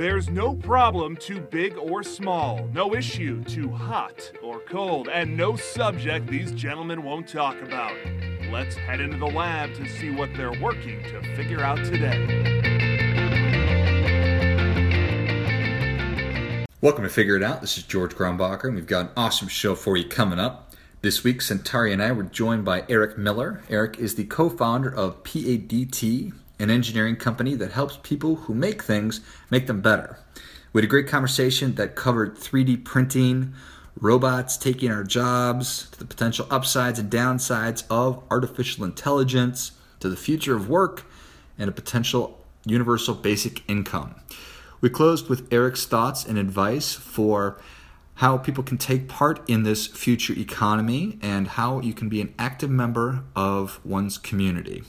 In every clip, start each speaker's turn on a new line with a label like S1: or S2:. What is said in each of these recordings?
S1: There's no problem too big or small, no issue too hot or cold, and no subject these gentlemen won't talk about. Let's head into the lab to see what they're working to figure out today.
S2: Welcome to Figure It Out. This is George Grombacher, and we've got an awesome show for you coming up. This week, Centauri and I were joined by Eric Miller. Eric is the co founder of PADT, an engineering company that helps people who make things make them better. We had a great conversation that covered 3D printing, robots taking our jobs, to the potential upsides and downsides of artificial intelligence, to the future of work, and a potential universal basic income. We closed with Eric's thoughts and advice for how people can take part in this future economy and how you can be an active member of one's community.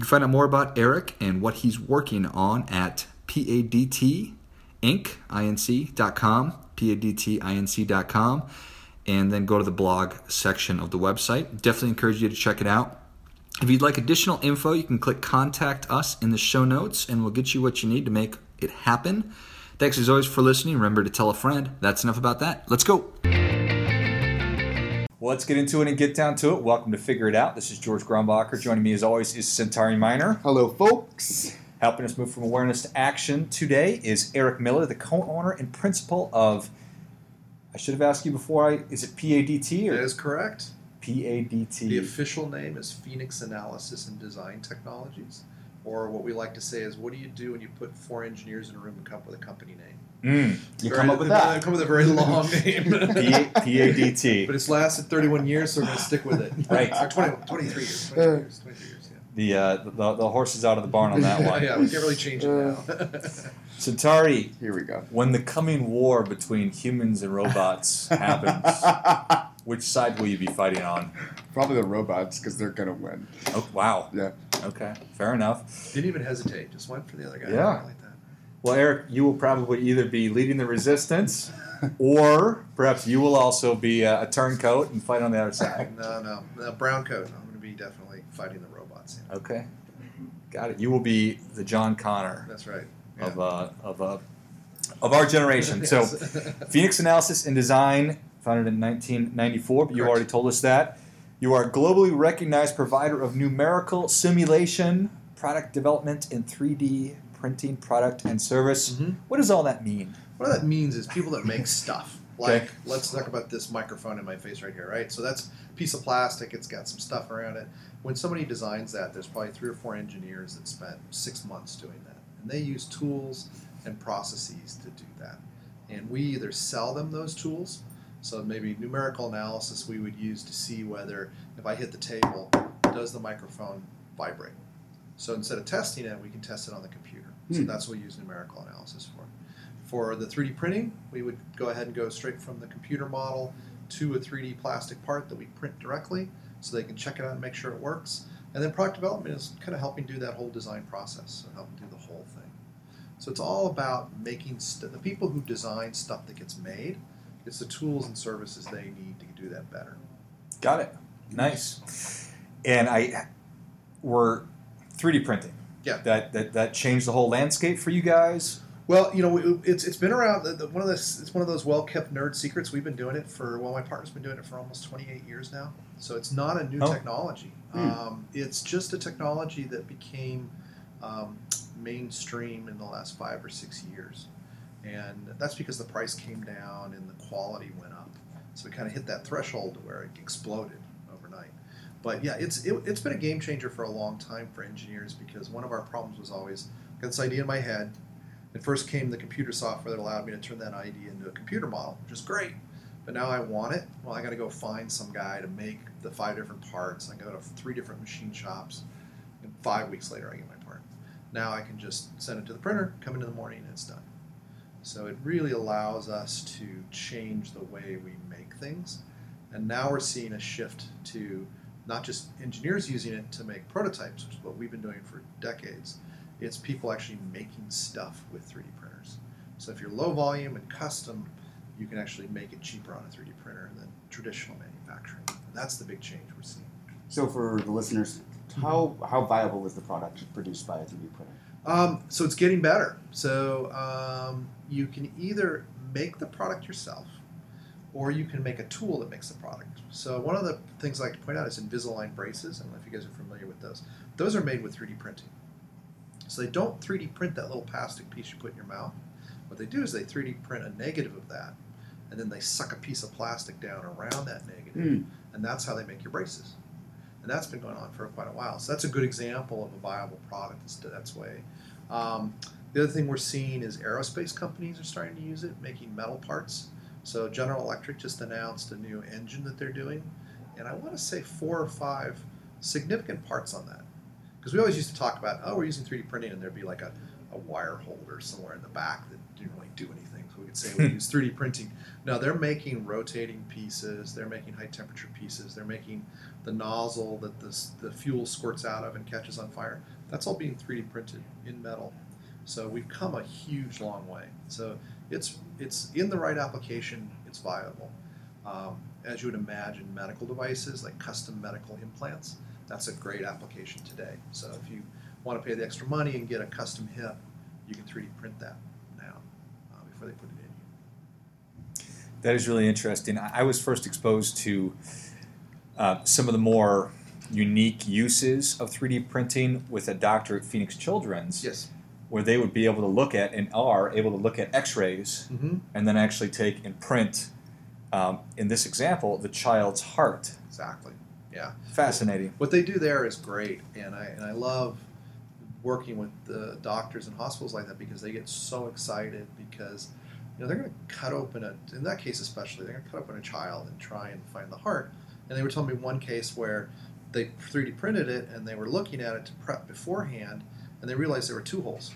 S2: You can find out more about Eric and what he's working on at padtinc.com, padtinc.com, and then go to the blog section of the website. Definitely encourage you to check it out. If you'd like additional info, you can click contact us in the show notes and we'll get you what you need to make it happen. Thanks as always for listening. Remember to tell a friend. That's enough about that. Let's go. Well, let's get into it and get down to it. Welcome to Figure It Out. This is George Grombacher. Joining me as always is Centauri Miner.
S3: Hello, folks.
S2: Helping us move from awareness to action today is Eric Miller, the co-owner and principal of. I should have asked you before. I is it PADT or
S4: That is correct.
S2: PADT?
S4: The official name is Phoenix Analysis and Design Technologies, or what we like to say is, what do you do when you put four engineers in a room and come up with a company name?
S2: Mm, you
S4: Very-
S2: come up with that.
S4: They come with a very long name.
S2: PADT.
S4: but it's lasted 31 years, so we're going to stick with it.
S2: Right.
S4: Or 20, 23 years. 23 years. 23 years. Yeah.
S2: The, uh, the the horse is out of the barn on that one.
S4: yeah, we can't really change it now.
S2: Centauri,
S3: Here we go.
S2: when the coming war between humans and robots happens, which side will you be fighting on?
S3: Probably the robots because they're gonna win.
S2: Oh, wow.
S3: Yeah.
S2: Okay, fair enough.
S4: Didn't even hesitate. Just went for the other guy.
S2: Yeah.
S4: I like that.
S2: Well, Eric, you will probably either be leading the resistance, or perhaps you will also be uh, a turncoat and fight on the other side.
S4: No, no, no. Brown coat. I'm going to be definitely fighting the robots. Yeah.
S2: Okay, got it. You will be the John Connor
S4: That's right.
S2: of uh, of uh, of our generation. So. Phoenix Analysis and Design, founded in 1994, but you
S4: Correct.
S2: already told us that. You are a globally recognized provider of numerical simulation, product development, and 3D printing product and service.
S4: Mhm.
S2: What does all that mean?
S4: What that means is people that make stuff. Like,
S2: Okay.
S4: let's talk about this microphone in my face right here, right? So that's a piece of plastic. It's got some stuff around it. When somebody designs that, there's probably three or four engineers that spent six months doing that, and they use tools and processes to do that. And we either sell them those tools. So maybe numerical analysis we would use to see whether if I hit the table, does the microphone vibrate? So instead of testing it, we can test it on the computer. So
S3: Hmm.
S4: that's what we use numerical analysis for. For the 3D printing, we would go ahead and go straight from the computer model to a 3D plastic part that we print directly so they can check it out and make sure it works. And then product development is kind of helping do that whole design process and helping do the whole thing. So it's all about making st- the people who design stuff that gets made, it's the tools and services they need to do that better.
S2: Got it. Nice. And I, we're 3D printing.
S4: Yeah.
S2: That, that that changed the whole landscape for you guys.
S4: Well, you know, it- it's it's been around. One of the it's one of those well kept nerd secrets. We've been doing it for well, my partner's been doing it for almost 28 years now. So it's not a new
S2: Oh.
S4: technology.
S3: Hmm.
S4: Um, it's just a technology that became um, mainstream in the last five or six years, and that's because the price came down and the quality went up. So we kind of hit that threshold where it exploded. But yeah, it's it, it's been a game changer for a long time for engineers because one of our problems was always got this idea in my head. At first came the computer software that allowed me to turn that idea into a computer model, which is great. But now I want it. Well, I got to go find some guy to make the five different parts. I go to three different machine shops, and five weeks later I get my part. Now I can just send it to the printer, come in the morning, and it's done. So it really allows us to change the way we make things. And now we're seeing a shift to not just engineers using it to make prototypes, which is what we've been doing for decades. It's people actually making stuff with 3D printers. So if you're low volume and custom, you can actually make it cheaper on a 3D printer than traditional manufacturing. And that's the big change we're seeing.
S3: So for the listeners, How how viable is the product produced by a 3D printer?
S4: Um, so it's getting better. So um, you can either make the product yourself, or you can make a tool that makes the product. So one of the things I like to point out is Invisalign braces. I don't know if you guys are familiar with those. Those are made with 3D printing. So they don't 3D print that little plastic piece you put in your mouth. What they do is they 3D print a negative of that, and then they suck a piece of plastic down around that negative,
S3: Hmm.
S4: and that's how they make your braces. And that's been going on for quite a while. So that's a good example of a viable product that's that's way. Um, the other thing we're seeing is aerospace companies are starting to use it, making metal parts. So General Electric just announced a new engine that they're doing, and I want to say four or five significant parts on that. Because we always used to talk about, oh, we're using 3D printing, and there'd be like a, a wire holder somewhere in the back that didn't really do anything. So we could say we use 3D printing. No, they're making rotating pieces, they're making high temperature pieces, they're making the nozzle that this, the fuel squirts out of and catches on fire. That's all being 3D printed in metal. So we've come a huge long way. So it's it's in the right application, it's viable. Um, as you would imagine, medical devices like custom medical implants, that's a great application today. So if you want to pay the extra money and get a custom hip, you can 3D print that now uh, before they put it in you.
S2: That is really interesting. I was first exposed to uh, some of the more unique uses of 3D printing with a doctor at Phoenix Children's,
S4: Yes.
S2: Where they would be able to look at and are able to look at X-rays
S4: Mm-hmm.
S2: and then actually take and print, um, in this example, the child's heart.
S4: Exactly. Yeah.
S2: Fascinating.
S4: What they do there is great, and I and I love working with the doctors and hospitals like that because they get so excited because you know they're going to cut open a in that case especially they're going to cut open a child and try and find the heart. And they were telling me one case where they 3D printed it and they were looking at it to prep beforehand, and they realized there were two holes.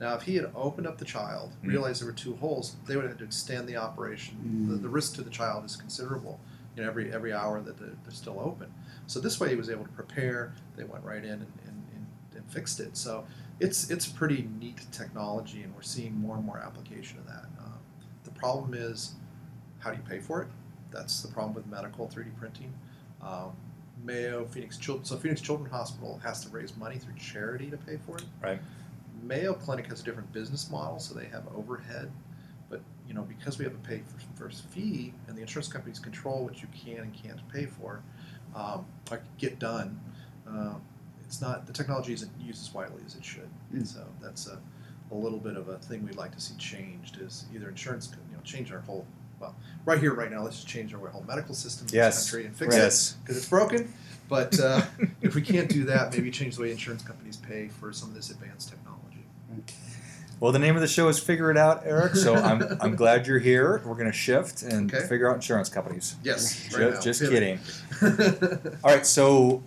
S4: Now, if he had opened up the child,
S2: Mm.
S4: realized there were two holes, they would have had to extend the operation. The, the risk to the child is considerable. You know, every every hour that they're, they're still open. So this way, he was able to prepare. They went right in and, and, and, and fixed it. So it's it's a pretty neat technology, and we're seeing more and more application of that. Um, the problem is, how do you pay for it? That's the problem with medical 3D printing. Um, Mayo, Phoenix Children. So Phoenix Children's Hospital has to raise money through charity to pay for it.
S2: Right.
S4: Mayo Clinic has a different business model, so they have overhead. But you know, because we have a pay for first fee, and the insurance companies control what you can and can't pay for, um, or get done. Um, it's not the technology isn't used as widely as it should.
S3: Mm.
S4: So that's a, a little bit of a thing we'd like to see changed. Is either insurance, you know, change our whole. Well, right here, right now, let's just change our whole medical system in
S2: Yes.
S4: this country and fix
S2: Yes.
S4: it because it's broken. But uh, if we can't do that, maybe change the way insurance companies pay for some of this advanced technology.
S2: Well, the name of the show is Figure It Out, Eric. So I'm, I'm glad you're here. We're going to shift and
S4: Okay.
S2: figure out insurance companies.
S4: Yes, right now.
S2: just kidding. All right, so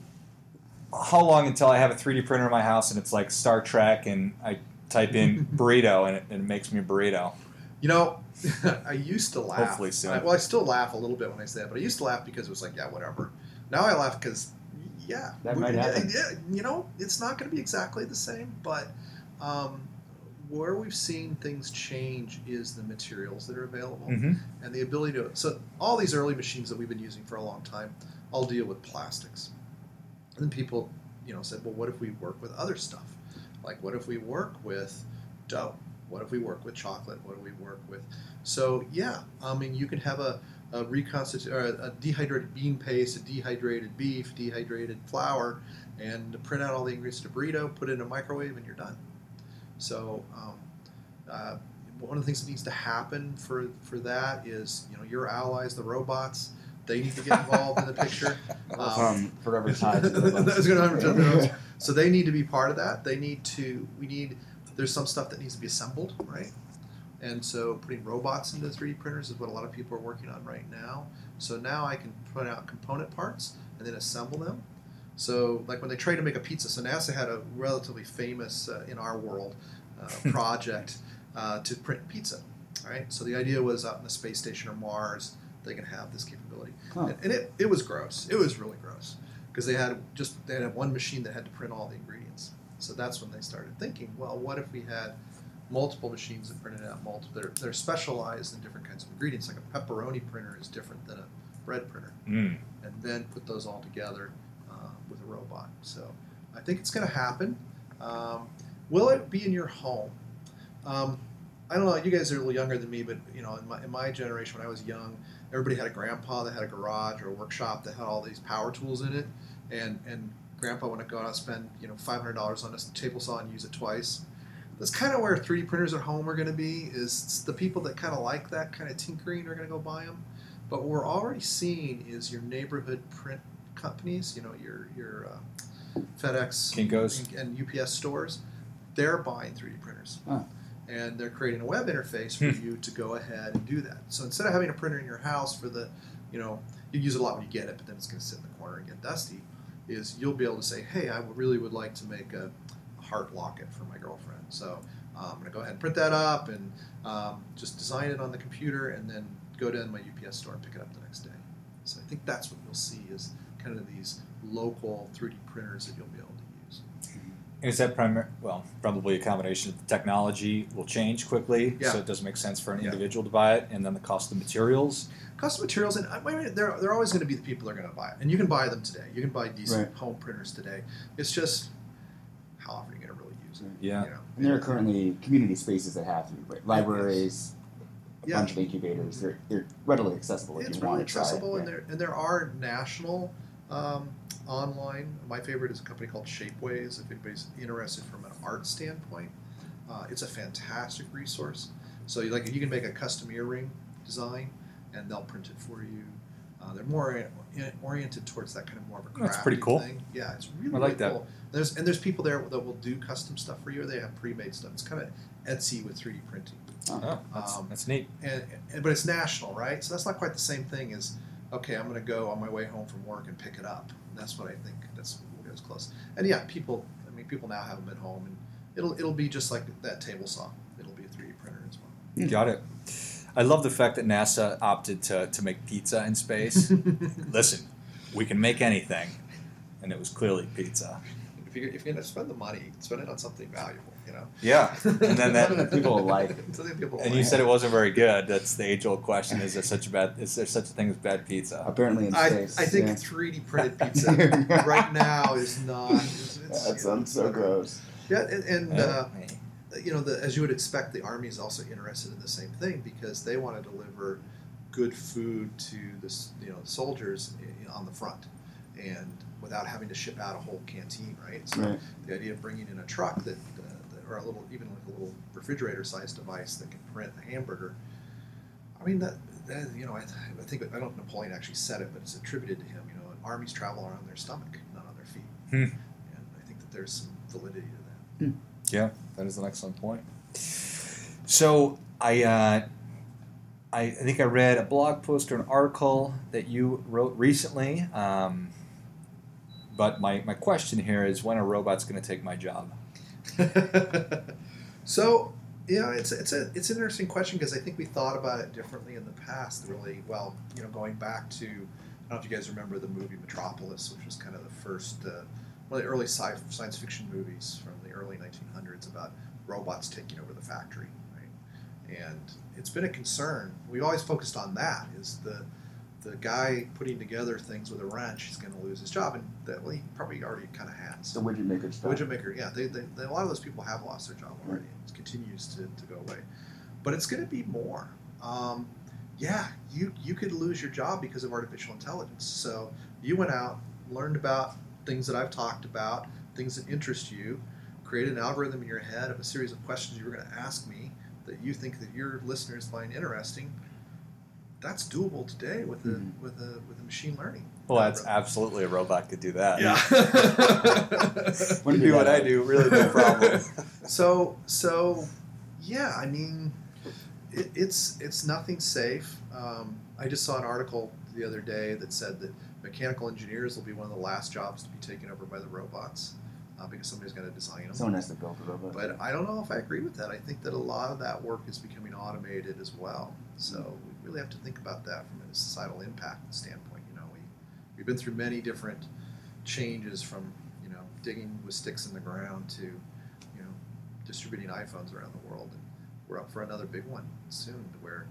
S2: how long until I have a 3D printer in my house and it's like Star Trek and I type in burrito and it, and it makes me a burrito?
S4: You know, I used to laugh.
S2: Hopefully soon.
S4: I, well, I still laugh a little bit when I say that, but I used to laugh because it was like, yeah, whatever. Now I laugh because, yeah,
S3: That
S4: we-
S3: might happen.
S4: Yeah, you know, it's not going to be exactly the same, but um, where we've seen things change is the materials that are available
S2: Mm-hmm.
S4: and the ability to. So all these early machines that we've been using for a long time, all deal with plastics. And then people, you know, said, well, what if we work with other stuff? Like, what if we work with dough? What if we work with chocolate? What do we work with? So yeah, I mean, you can have a, a reconstitute or a, dehydrated bean paste, a dehydrated beef, dehydrated flour, and print out all the ingredients to burrito, put it in a microwave, and you're done. So um, uh, one of the things that needs to happen for for that is you know your allies, the robots, they need to get involved in the picture. Um,
S3: forever tied to the
S4: I was
S3: robots.
S4: gonna have robots. so they need to be part of that. They need to. We need. There's some stuff that needs to be assembled, right? And so putting robots into 3D printers is what a lot of people are working on right now. So now I can put out component parts and then assemble them. So like when they try to make a pizza, so NASA had a relatively famous uh, in our world uh, project uh, to print pizza. Right. So the idea was out in the space station or Mars, they can have this capability,
S3: Huh.
S4: and, and it, it was gross. It was really gross because they had just they had one machine that had to print all the ingredients. So that's when they started thinking, well, what if we had multiple machines that printed out multiple? They're, they're specialized in different kinds of ingredients. Like a pepperoni printer is different than a bread printer,
S2: Mm.
S4: and then put those all together. Um, with a robot. So I think it's going to happen. Um, will it be in your home? Um, I don't know. You guys are a little younger than me, but you know, in my, in my generation, when I was young, everybody had a grandpa that had a garage or a workshop that had all these power tools in it, and and grandpa would go out and spend you know five hundred dollars on a table saw and use it twice. That's kind of where 3D printers at home are going to be. Is the people that kind of like that kind of tinkering are going to go buy them. But what we're already seeing is your neighborhood print companies, you know, your your uh, FedEx,
S2: Kinko's.
S4: and, and UPS stores, they're buying 3D printers.
S3: Huh.
S4: And they're creating a web interface for
S2: Hmm.
S4: you to go ahead and do that. So instead of having a printer in your house for the, you know, you use it a lot when you get it, but then it's going to sit in the corner and get dusty, is you'll be able to say, hey, I really would like to make a, a heart locket for my girlfriend. So uh, I'm going to go ahead and print that up and um, just design it on the computer and then go down to my UPS store and pick it up the next day. So I think that's what you'll see is kind of these local 3D printers that you'll be able to use.
S2: Is that primary? Well, probably a combination of the technology will change quickly,
S4: Yeah.
S2: so it doesn't make sense for an
S4: Yeah.
S2: individual to buy it, and then the cost of materials.
S4: Custom materials, and uh, a minute, they're, they're always going to be the people that are going to buy it. And you can buy them today. You can buy decent
S3: Right.
S4: home printers today. It's just how often are you going to really use it?
S2: Yeah.
S4: You know?
S3: And there are currently community spaces that have to be right. libraries, a
S4: Yeah.
S3: bunch of incubators. They're they're readily accessible if
S4: it's
S3: you
S4: really
S3: want to try
S4: accessible, and there and there are national um, online. My favorite is a company called Shapeways. If anybody's interested from an art standpoint, uh, it's a fantastic resource. So you like you can make a custom earring design, and they'll print it for you. Uh, they're more ori- oriented towards that kind of more of a crafty
S2: That's pretty cool.
S4: thing. Yeah, it's really,
S2: I like
S4: really
S2: that.
S4: cool. There's and there's people there that will do custom stuff for you. or They have pre-made stuff. It's kind of Etsy with 3D printing
S2: Oh, that's,
S4: Um,
S2: that's neat.
S4: and, and but it's national, right? So that's not quite the same thing as okay, I'm going to go on my way home from work and pick it up. And that's what I think. That's what goes close. And yeah, people. I mean, people now have them at home, and it'll it'll be just like that table saw. It'll be a 3D printer as well.
S2: Got it. I love the fact that NASA opted to, to make pizza in space. Listen, we can make anything, and it was clearly pizza.
S4: if you if you're going to spend the money, spend it on something valuable. You know.
S2: Yeah, and then that.
S3: that people will like.
S4: Something people
S2: And
S4: like.
S2: you said it wasn't very good. That's the age-old question: Is there such a bad? Is there such a thing as bad pizza?
S3: Apparently in
S4: I,
S3: space.
S4: I think
S3: yeah.
S4: 3D printed pizza right now is not. It's, it's,
S3: that sounds so gross.
S4: Yeah, and, and
S2: Yeah.
S4: uh, you know, the, as you would expect, the army is also interested in the same thing because they want to deliver good food to the you know soldiers on the front, and without having to ship out a whole canteen, right? So
S3: Right.
S4: the idea of bringing in a truck that, uh, that or a little even like a little refrigerator-sized device that can print a hamburger. I mean that, that you know I, I think I don't know if Napoleon actually said it, but it's attributed to him. You know, armies travel around their stomach, not on their feet,
S2: Hmm.
S4: and I think that there's some validity to that.
S2: Yeah, that is an excellent point. So I, uh, I think I read a blog post or an article that you wrote recently. Um, but my, my question here is when a robot's going to take my job?
S4: so yeah, it's it's a it's an interesting question because I think we thought about it differently in the past. Really, well, you know, going back to I don't know if you guys remember the movie Metropolis, which was kind of the first uh, one of the early sci- science fiction movies from early 1900s about robots taking over the factory, right? And it's been a concern. We always focused on that. Is the the guy putting together things with a wrench is going to lose his job, and that well, he probably already kind of has.
S3: The widget maker stuff.
S4: Widget maker, yeah, they, they, they, a lot of those people have lost their job already. It continues to, to go away, but it's going to be more. Um, yeah, you you could lose your job because of artificial intelligence. So you went out, learned about things that I've talked about, things that interest you, created an algorithm in your head of a series of questions you were going to ask me that you think that your listeners find interesting. That's doable today with a
S3: Mhm.
S4: with a with a machine learning.
S2: Well, that's
S4: algorithm.
S2: absolutely a robot could do that.
S4: yeah.
S3: Wouldn't
S2: do
S3: be
S2: what I do, really no problem.
S4: So so yeah, I mean, it, it's it's nothing safe. Um, I just saw an article the other day that said that mechanical engineers will be one of the last jobs to be taken over by the robots uh, because somebody's got to design them.
S3: Someone has to build it robot.
S4: But I don't know if I agree with that. I think that a lot of that work is becoming automated as well. So we really have to think about that from a societal impact standpoint. You know, we we've been through many different changes from you know digging with sticks in the ground to you know distributing iPhones around the world, and we're up for another big one soon where.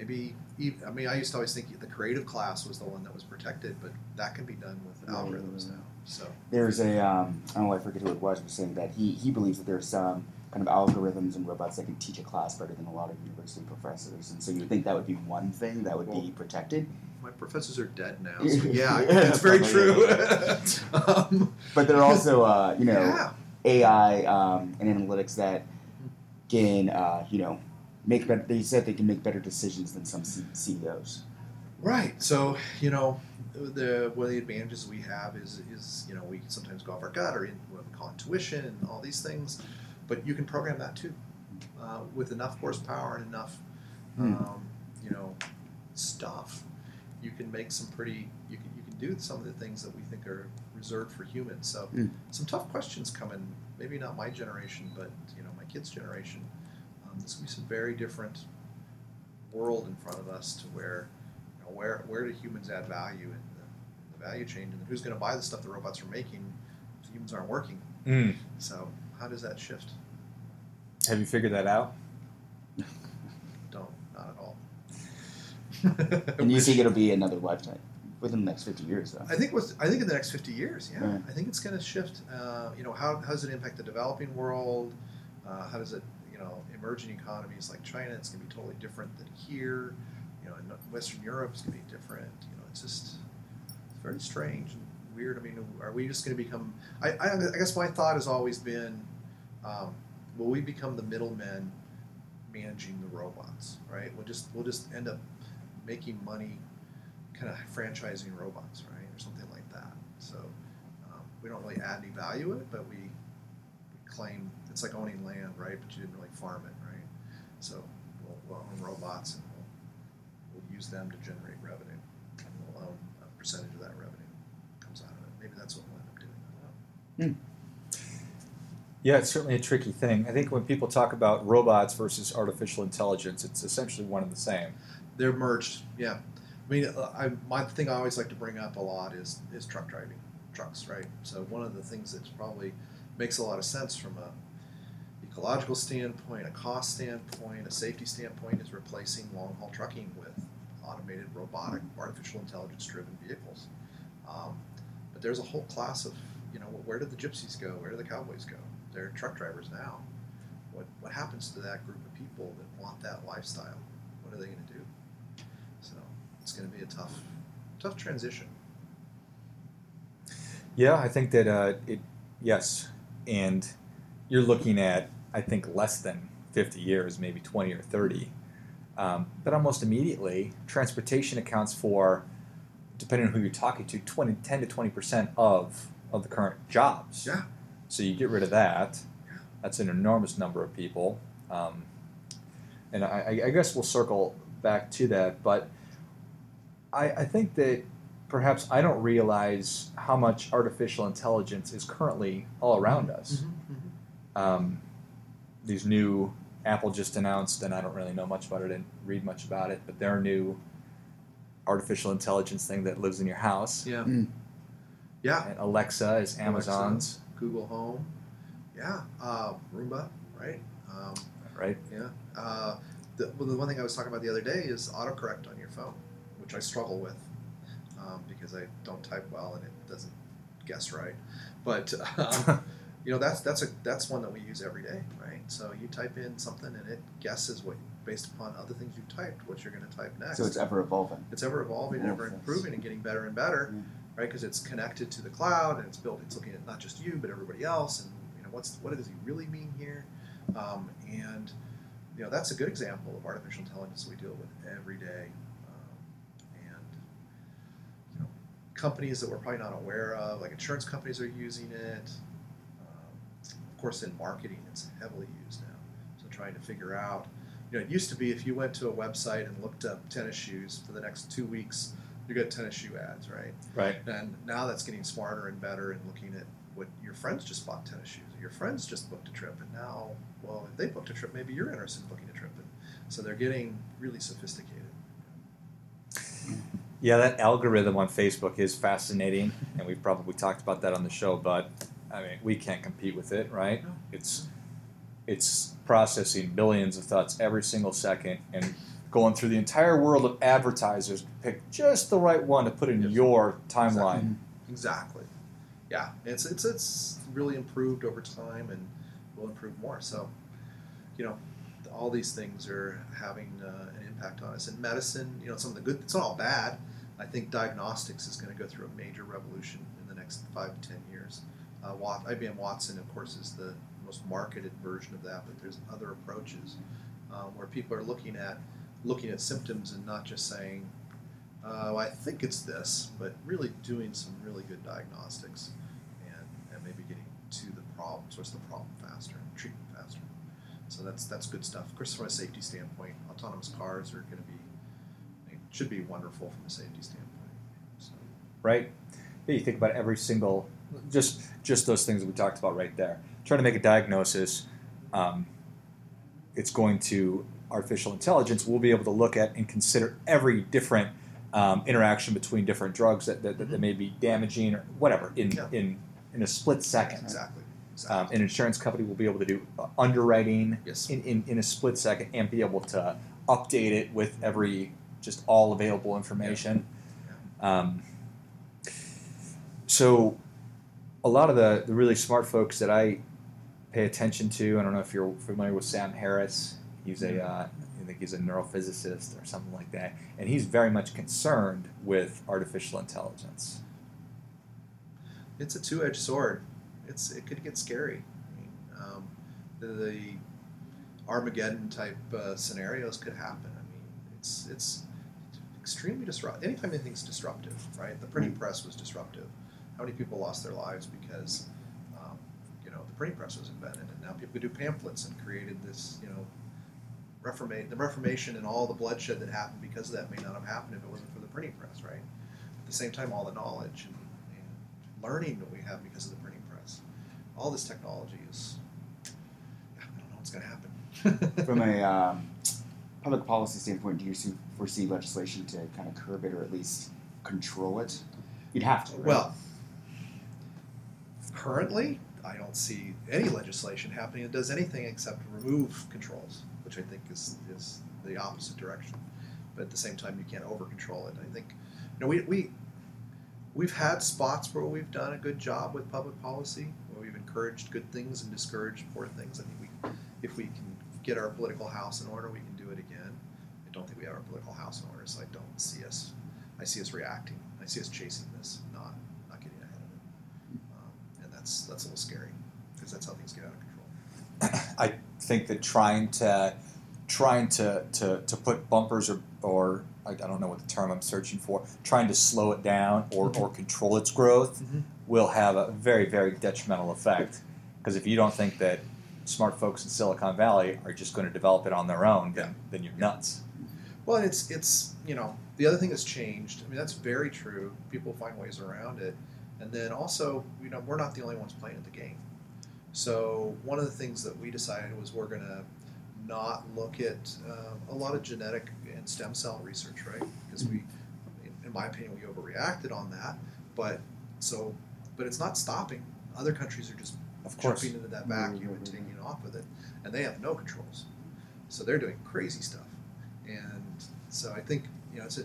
S4: Maybe, ev- I mean, I used to always think the creative class was the one that was protected, but that can be done with
S3: Right.
S4: algorithms now. So
S3: There's a um, I don't know if I forget who it was was saying that he he believes that there's some kind of algorithms and robots that can teach a class better than a lot of university professors, and so you would think that would be one thing that would
S4: Well-
S3: be protected.
S4: my professors are dead now. So yeah, it's very true. um,
S3: But there are also uh, you know
S4: yeah.
S3: AI um, and analytics that can uh, you know make better. They said they can make better decisions than some C- CEOs.
S4: Right. So you know, the one of the advantages we have is is you know we sometimes go off our gut or in, what we call intuition and all these things, but you can program that too, uh, with enough horsepower and enough,
S3: Hmm.
S4: um, you know, stuff. You can make some pretty. You can you can do some of the things that we think are reserved for humans. So
S3: Hmm.
S4: some tough questions coming. Maybe not my generation, but you know my kids' generation. There's gonna be some very different world in front of us to where you know, where where do humans add value in the, in the value chain, and who's going to buy the stuff the robots are making if humans aren't working?
S2: Mm.
S4: So how does that shift?
S2: Have you figured that out?
S4: Don't not at all.
S3: And you think it'll be another lifetime within the next fifty years, though.
S4: I think with I think in the next fifty years, yeah,
S3: Right.
S4: I think it's going to shift. Uh, you know, how, how does it impact the developing world? Uh, how does it, you know, emerging economies like China? It's going to be totally different than here. You know, in Western Europe, it's going to be different. You know, it's just it's very strange and weird. I mean, are we just going to become? I, I, I guess my thought has always been, um, will we become the middlemen managing the robots? Right? We'll just we'll just end up making money kind of franchising robots, right, or something like that. So um, we don't really add any value to it, but we, we claim it's like owning land, right? But you didn't really farm it, right? So we'll, we'll own robots and we'll, we'll use them to generate revenue, and we'll own a percentage of that revenue comes out of it. Maybe that's what we'll end up doing. I.
S2: Yeah, it's certainly a tricky thing. I think when people talk about robots versus artificial intelligence, it's essentially one and the same.
S4: They're merged, yeah. I mean, uh, I, my thing I always like to bring up a lot is is truck driving, trucks, right? So one of the things that probably makes a lot of sense from a ecological standpoint, a cost standpoint, a safety standpoint is replacing long haul trucking with automated, robotic, artificial intelligence driven vehicles. Um, but there's a whole class of, you know, where did the gypsies go? Where do the cowboys go? They're truck drivers now. What what happens to that group of people that want that lifestyle? What are they going to do? So it's going to be a tough, tough transition.
S2: Yeah, I think that uh, it. Yes, and you're looking at I think less than 50 years, maybe 20 or 30. Um, but almost immediately, transportation accounts for, depending on who you're talking to, 20, 10 to 20 percent of of the current jobs.
S4: Yeah.
S2: So you get rid of that. That's an enormous number of people. Um, and I, I guess we'll circle back to that, but I, I think that perhaps I don't realize how much artificial intelligence is currently all around us. Mm-hmm. Um, these new Apple just announced, and I don't really know much about it, didn't read much about it, but their new artificial intelligence thing that lives in your house.
S4: Yeah.
S3: Mm.
S4: Yeah.
S2: And Alexa is Amazon's,
S4: Google Home. Yeah. Uh, Roomba, right? Um,
S2: right?
S4: yeah. Uh, the, well, the one thing I was talking about the other day is autocorrect on your phone, which I struggle with um, because I don't type well and it doesn't guess right. But um, you know that's that's a that's one that we use every day, right? So you type in something and it guesses what based upon other things you've typed what you're going to type next.
S3: So it's ever evolving.
S4: it's ever evolving and ever improving and getting better and better,
S3: Yeah.
S4: right? Because it's connected to the cloud and it's built. It's looking at not just you but everybody else, and you know what's what does he really mean here? Um, and you know that's a good example of artificial intelligence we deal with every day, um, and you know companies that we're probably not aware of, like insurance companies, are using it. Of course, in marketing, it's heavily used now. So trying to figure out you know, it used to be if you went to a website and looked up tennis shoes for the next two weeks, you got tennis shoe ads, right?
S2: Right.
S4: And now that's getting smarter and better and looking at what your friends just bought tennis shoes, or your friends just booked a trip, and now, well, if they booked a trip, maybe you're interested in booking a trip, and so they're getting really sophisticated.
S2: Yeah, that algorithm on Facebook is fascinating, and we've probably talked about that on the show. But I mean, we can't compete with it, right?
S4: No.
S2: It's it's processing billions of thoughts every single second and going through the entire world of advertisers to pick just the right one to put in
S4: Yes.
S2: your timeline.
S4: Exactly. yeah, it's it's it's really improved over time and will improve more. So, you know, all these things are having uh, an impact on us. In medicine, you know, some of the good, it's not all bad. I think diagnostics is going to go through a major revolution in the next five to ten years. Uh, Wat, IBM Watson, of course, is the most marketed version of that, but there's other approaches um, where people are looking at looking at symptoms and not just saying, uh, I think it's this, but really doing some really good diagnostics and, and maybe getting to the problem, what's the problem faster, and treatment faster. So that's that's good stuff. Of course, from a safety standpoint, autonomous cars are going to be should be wonderful from a safety standpoint. So,
S2: right? Yeah, you think about every single, just just those things that we talked about right there. Trying to make a diagnosis, um, it's going to artificial intelligence. We'll be able to look at and consider every different um, interaction between different drugs that, that, that, may be damaging or whatever in
S4: Yeah.
S2: in in a split second.
S4: exactly.
S2: Um, an insurance company will be able to do uh, underwriting
S4: yes.
S2: in, in, in a split second and be able to update it with every just all available information. Um, so, a lot of the, the really smart folks that I pay attention to, I don't know if you're familiar with Sam Harris. He's a, uh, I think he's a neurophysicist or something like that, and he's very much concerned with artificial intelligence.
S4: it's a two-edged sword. It's it could get scary. I mean, um, the, the Armageddon type uh, scenarios could happen. I mean, it's it's extremely disruptive. Anytime anything's disruptive, right? The printing press was disruptive. How many people lost their lives because um, you know the printing press was invented, and now people could do pamphlets and created this you know reformate the Reformation and all the bloodshed that happened because of that may not have happened if it wasn't for the printing press, right? At the same time, all the knowledge and, and learning that we have because of the printing press, all this technology is, I don't know what's going to happen.
S3: From a um, public policy standpoint, do you see, foresee legislation to kind of curb it or at least control it? You'd have to, right?
S4: Well, currently, I don't see any legislation happening that does anything except remove controls, which I think is, is the opposite direction. But at the same time, you can't over control it. I think, you know, we, we, we've had spots where we've done a good job with public policy, where we've encouraged good things and discouraged poor things. I think we, if we can get our political house in order, we can do it again. I don't think we have our political house in order, so I don't see us. I see us reacting. I see us chasing this, not not getting ahead of it. Um, and that's that's a little scary because that's how things get out of control.
S2: I think that trying to trying to, to, to put bumpers or, or I, don't know what the term I'm searching for, trying to slow it down or, or control its growth
S4: Mhm.
S2: will have a very, very detrimental effect. Because if you don't think that smart folks in Silicon Valley are just going to develop it on their own, then, then you're nuts.
S4: Well, it's it's you know the other thing has changed. I mean that's very true. People find ways around it, and then also you know we're not the only ones playing at the game. So one of the things that we decided was we're going to not look at um, a lot of genetic and stem cell research, right? Because we, in- my opinion, we overreacted on that. But so, but it's not stopping. Other countries are just
S2: Of course.
S4: jumping into that vacuum and taking off with it, and they have no controls. So they're doing crazy stuff, and so I think you know it's a,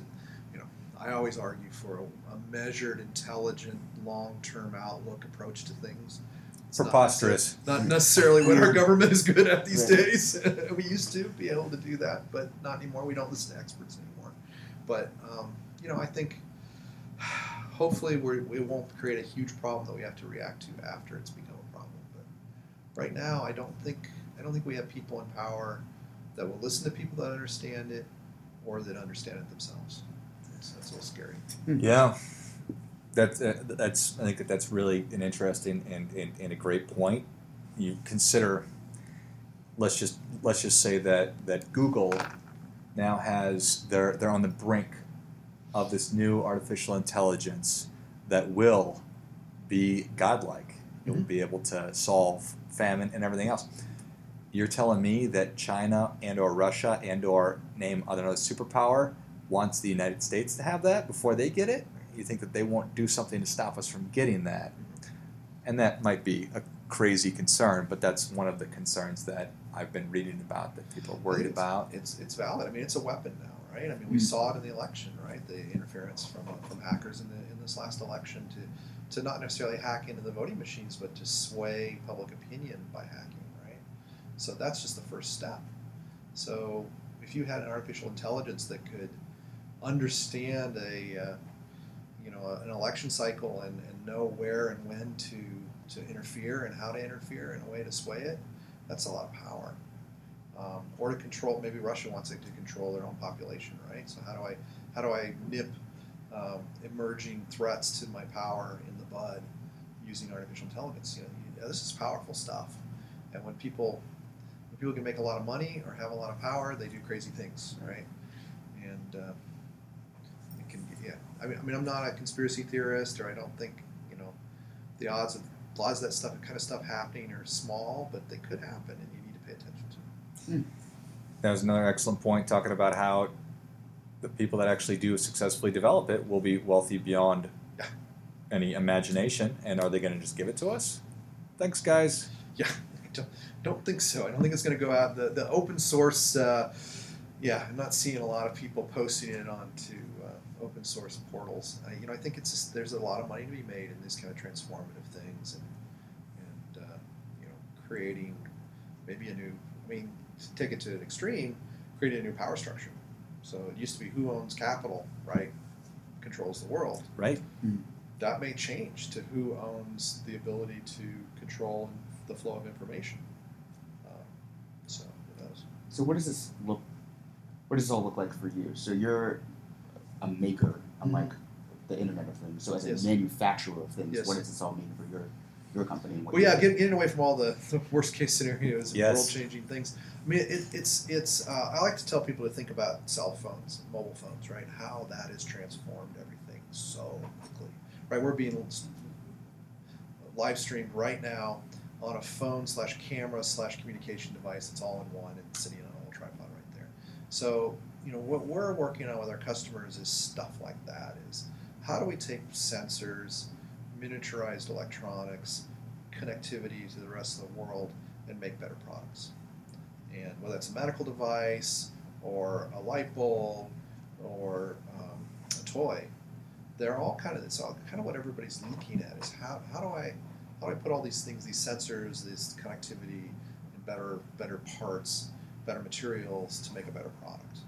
S4: I always argue for a, a measured, intelligent, long-term outlook approach to things. It's
S2: Preposterous.
S4: necessar- Not necessarily what our government is good at these
S3: Right.
S4: days. we used to be able to do that, but not anymore. We don't listen to experts anymore. But um, you know, I think hopefully we're, we won't create a huge problem that we have to react to after it's become a problem. But right now, I don't think I don't think we have people in power that will listen to people that understand it or that understand it themselves. That's, that's a little scary.
S2: Yeah, that's uh, that's. I think that that's really an interesting and, and, and a great point. You consider. Let's just let's just say that that Google now has they're they're on the brink of this new artificial intelligence that will be godlike. It will be able to solve famine and everything else. You're telling me that China and or Russia and or name another superpower wants the United States to have that before they get it? You think that they won't do something to stop us from getting that? And that might be a crazy concern, but that's one of the concerns that I've been reading about that people are worried
S4: It's-
S2: about.
S4: It's it's valid. I mean, it's a weapon now, right? I mean, we
S3: Mm.
S4: saw it in the election, right? The interference from uh, from hackers in the in this last election to to not necessarily hack into the voting machines, but to sway public opinion by hacking, right? So that's just the first step. So if you had an artificial intelligence that could understand a uh, you know an election cycle and, and know where and when to to interfere and how to interfere in a way to sway it, that's a lot of power. Um, or to control, maybe Russia wants it to control their own population, right? So how do I how do I nip um, emerging threats to my power in the bud using artificial intelligence? You know, you- this is powerful stuff, and when people when people can make a lot of money or have a lot of power, they do crazy things, right? And uh. I mean, I mean, I'm not a conspiracy theorist, or I don't think you know the odds of odds of that stuff, kind of stuff happening are small, but they could happen, and you need to pay attention to. them.
S2: That was another excellent point, talking about how the people that actually do successfully develop it will be wealthy beyond
S4: Yeah.
S2: any imagination. And are they going to just give it to us? Thanks, guys.
S4: Yeah, I don't, don't think so. I don't think it's going to go out. The, the open source, uh, yeah, I'm not seeing a lot of people posting it onto uh, open source portals. I, you know, I think it's just, there's a lot of money to be made in these kind of transformative things, and and uh, you know, creating maybe a new. I mean, to take it to an extreme, creating a new power structure. So it used to be who owns capital, right? Controls the world
S2: Right?
S4: that may change to who owns the ability to control the flow of information. Um, so who knows?
S3: So what does this look? What does this all look like for you? So you're a maker, unlike the Internet of Things. So as a
S4: Yes.
S3: manufacturer of things,
S4: Yes.
S3: what does this all mean for your your company? And what
S4: Well, yeah,
S3: do?
S4: get, getting away from all the, the worst case scenarios and
S2: Yes.
S4: world changing things. I mean, it, it's it's. Uh, I like to tell people to think about cell phones, mobile phones, right? How that has transformed everything so quickly, right? We're being live streamed right now on a phone slash camera slash communication device. It's all in one and sitting on a little tripod right there. So you know what we're working on with our customers is stuff like that. Is how do we take sensors, miniaturized electronics, connectivity to the rest of the world, and make better products? And whether it's a medical device or a light bulb or um, a toy, they're all kind of it's all kind of what everybody's looking at is how, how do I how do I put all these things, these sensors, this connectivity, and better better parts, better materials to make a better product.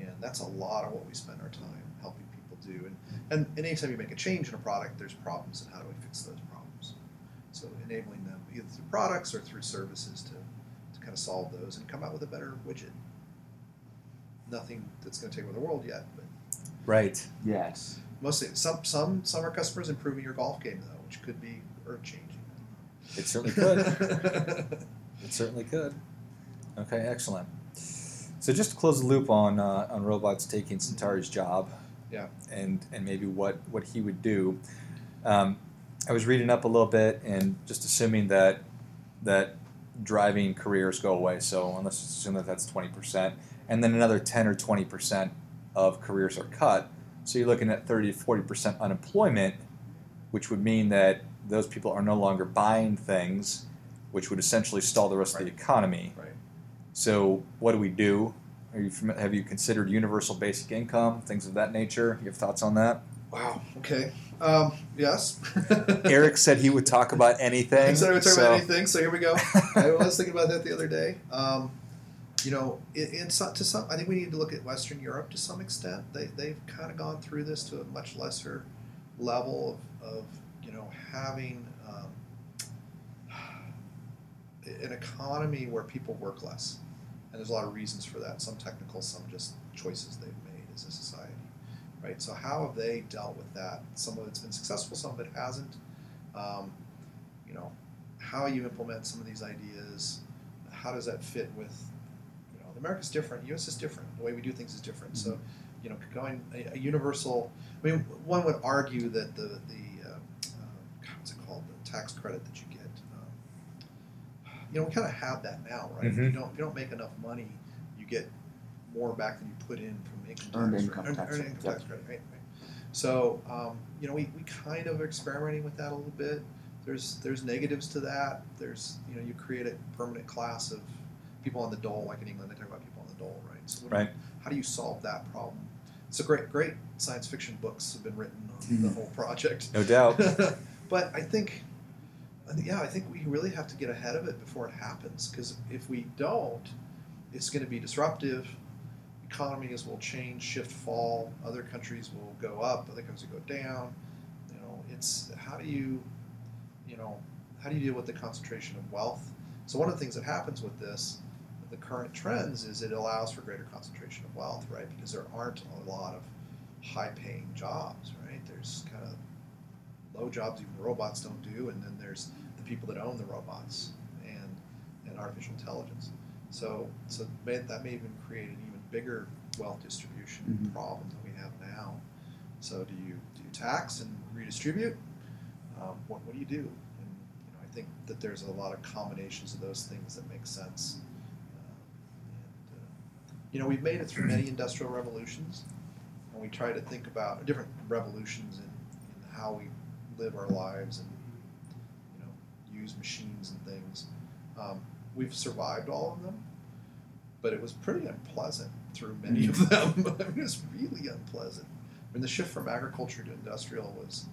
S4: And that's a lot of what we spend our time helping people do. And and, and anytime you make a change in a product, there's problems, and how do we fix those problems? So enabling them either through products or through services to, to kind of solve those and come out with a better widget. Nothing that's going to take over the world yet, but
S2: Right.
S3: Yes.
S4: mostly some some some of our customers improving your golf game though, which could be earth changing.
S2: It certainly could. It certainly could. Okay, excellent. So just to close the loop on uh, on robots taking Centauri's job,
S4: Yeah.
S2: and and maybe what what he would do. Um, I was reading up a little bit and just assuming that that driving careers go away. So let's assume that that's twenty percent, and then another ten or twenty percent of careers are cut. So you're looking at 30 to 40 percent unemployment, which would mean that those people are no longer buying things, which would essentially stall the rest of the economy.
S4: right.
S2: So what do we do? Are you have you considered universal basic income, things of that nature? You have thoughts on that?
S4: Wow. Okay. Um, yes.
S2: Eric said he would talk about anything.
S4: I said I would talk
S2: so-
S4: about anything, so here we go. I was thinking about that the other day. Um, you know, in, in some, to some, I think we need to look at Western Europe to some extent. They they've kind of gone through this to a much lesser level of, of you know having um, an economy where people work less, and there's a lot of reasons for that. Some technical, some just choices they've made as a society, right? So how have they dealt with that? Some of it's been successful, some of it hasn't. Um, you know, how you implement some of these ideas, how does that fit with, you know, America's different, U.S. is different, the way we do things is different. So, you know, going a, a universal. I mean, one would argue that the the uh, uh, what's it called, the tax credit that you get. You know, we kind of have that now, right? If you
S2: Mhm.
S4: don't if you don't make enough money, you get more back than you put in from income
S3: Earned
S4: tax.
S3: income
S4: right?
S3: tax
S4: Earned
S3: credit,
S4: income tax credit, right? right. So, um, you know, we, we kind of are experimenting with that a little bit. There's there's negatives to that. There's you know you create a permanent class of people on the dole, like in England they talk about people on the dole, right? So what do you-
S2: Right.
S4: how do you solve that problem? It's a great great science fiction books have been written on the
S3: Mhm.
S4: whole project.
S2: No doubt.
S4: but I think- yeah, I think we really have to get ahead of it before it happens. Because if we don't, it's going to be disruptive. Economies will change, shift, fall. Other countries will go up. Other countries will go down. You know, it's how do you, you know, how do you deal with the concentration of wealth? So one of the things that happens with this, the current trends, is it allows for greater concentration of wealth, right? Because there aren't a lot of high-paying jobs, right? There's kind of low jobs even robots don't do, and then there's the people that own the robots and and artificial intelligence. So so that may even create an even bigger wealth distribution
S3: Mhm.
S4: problem than we have now. So do you do you tax and redistribute? Um, what what do you do? And you know, I think that there's a lot of combinations of those things that make sense. Um, and, uh, you know, we've made it through many industrial revolutions, and we try to think about different revolutions in, in how we live our lives and you know use machines and things. Um, we've survived all of them, but it was pretty unpleasant through many of them. I mean, it was really unpleasant. I mean, the shift from agriculture to industrial was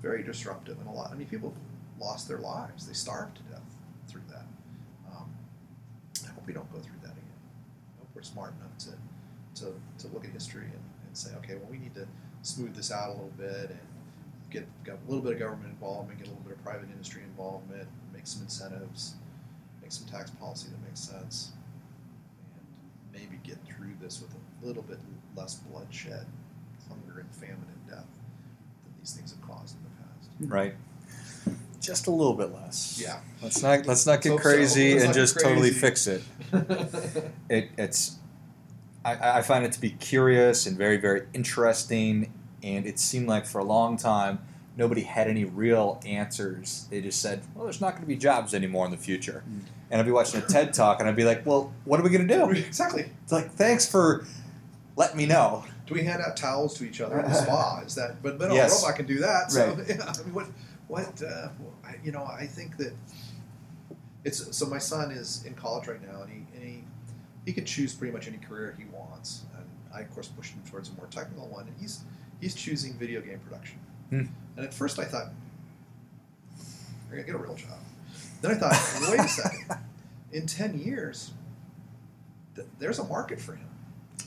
S4: very disruptive, and a lot. I mean, people lost their lives; they starved to death through that. Um, I hope we don't go through that again. I hope we're smart enough to to, to look at history and, and say, okay, well, we need to smooth this out a little bit and get, get a little bit of government involvement, get a little bit of private industry involvement, make some incentives, make some tax policy that makes sense, and maybe get through this with a little bit less bloodshed, hunger, and famine and death than these things have caused in the past.
S2: Right. Just a little bit less.
S4: Yeah.
S2: Let's not let's not get
S4: Hope so.
S2: crazy
S4: Let's
S2: and just totally fix it. It it's I, I find it to be curious and very very interesting, and it seemed like for a long time nobody had any real answers. They just said, "Well, there's not going to be jobs anymore in the future,"
S4: Mm.
S2: and I'd be watching a TED talk and I'd be like, "Well, what are we going to do?"
S4: exactly.
S2: It's like, "Thanks for letting me know."
S4: Do we hand out towels to each other in the spa? Is that? But but
S2: Yes.
S4: a robot can do that. So
S2: Right.
S4: yeah, I mean, what what uh, you know? I think that it's so. My son is in college right now, and he and he he can choose pretty much any career he wants. And I of course pushed him towards a more technical one, and he's he's choosing video game production.
S2: Hmm.
S4: And at first I thought, you're gonna get a real job. Then I thought, wait a second. In ten years, th- there's a market for him.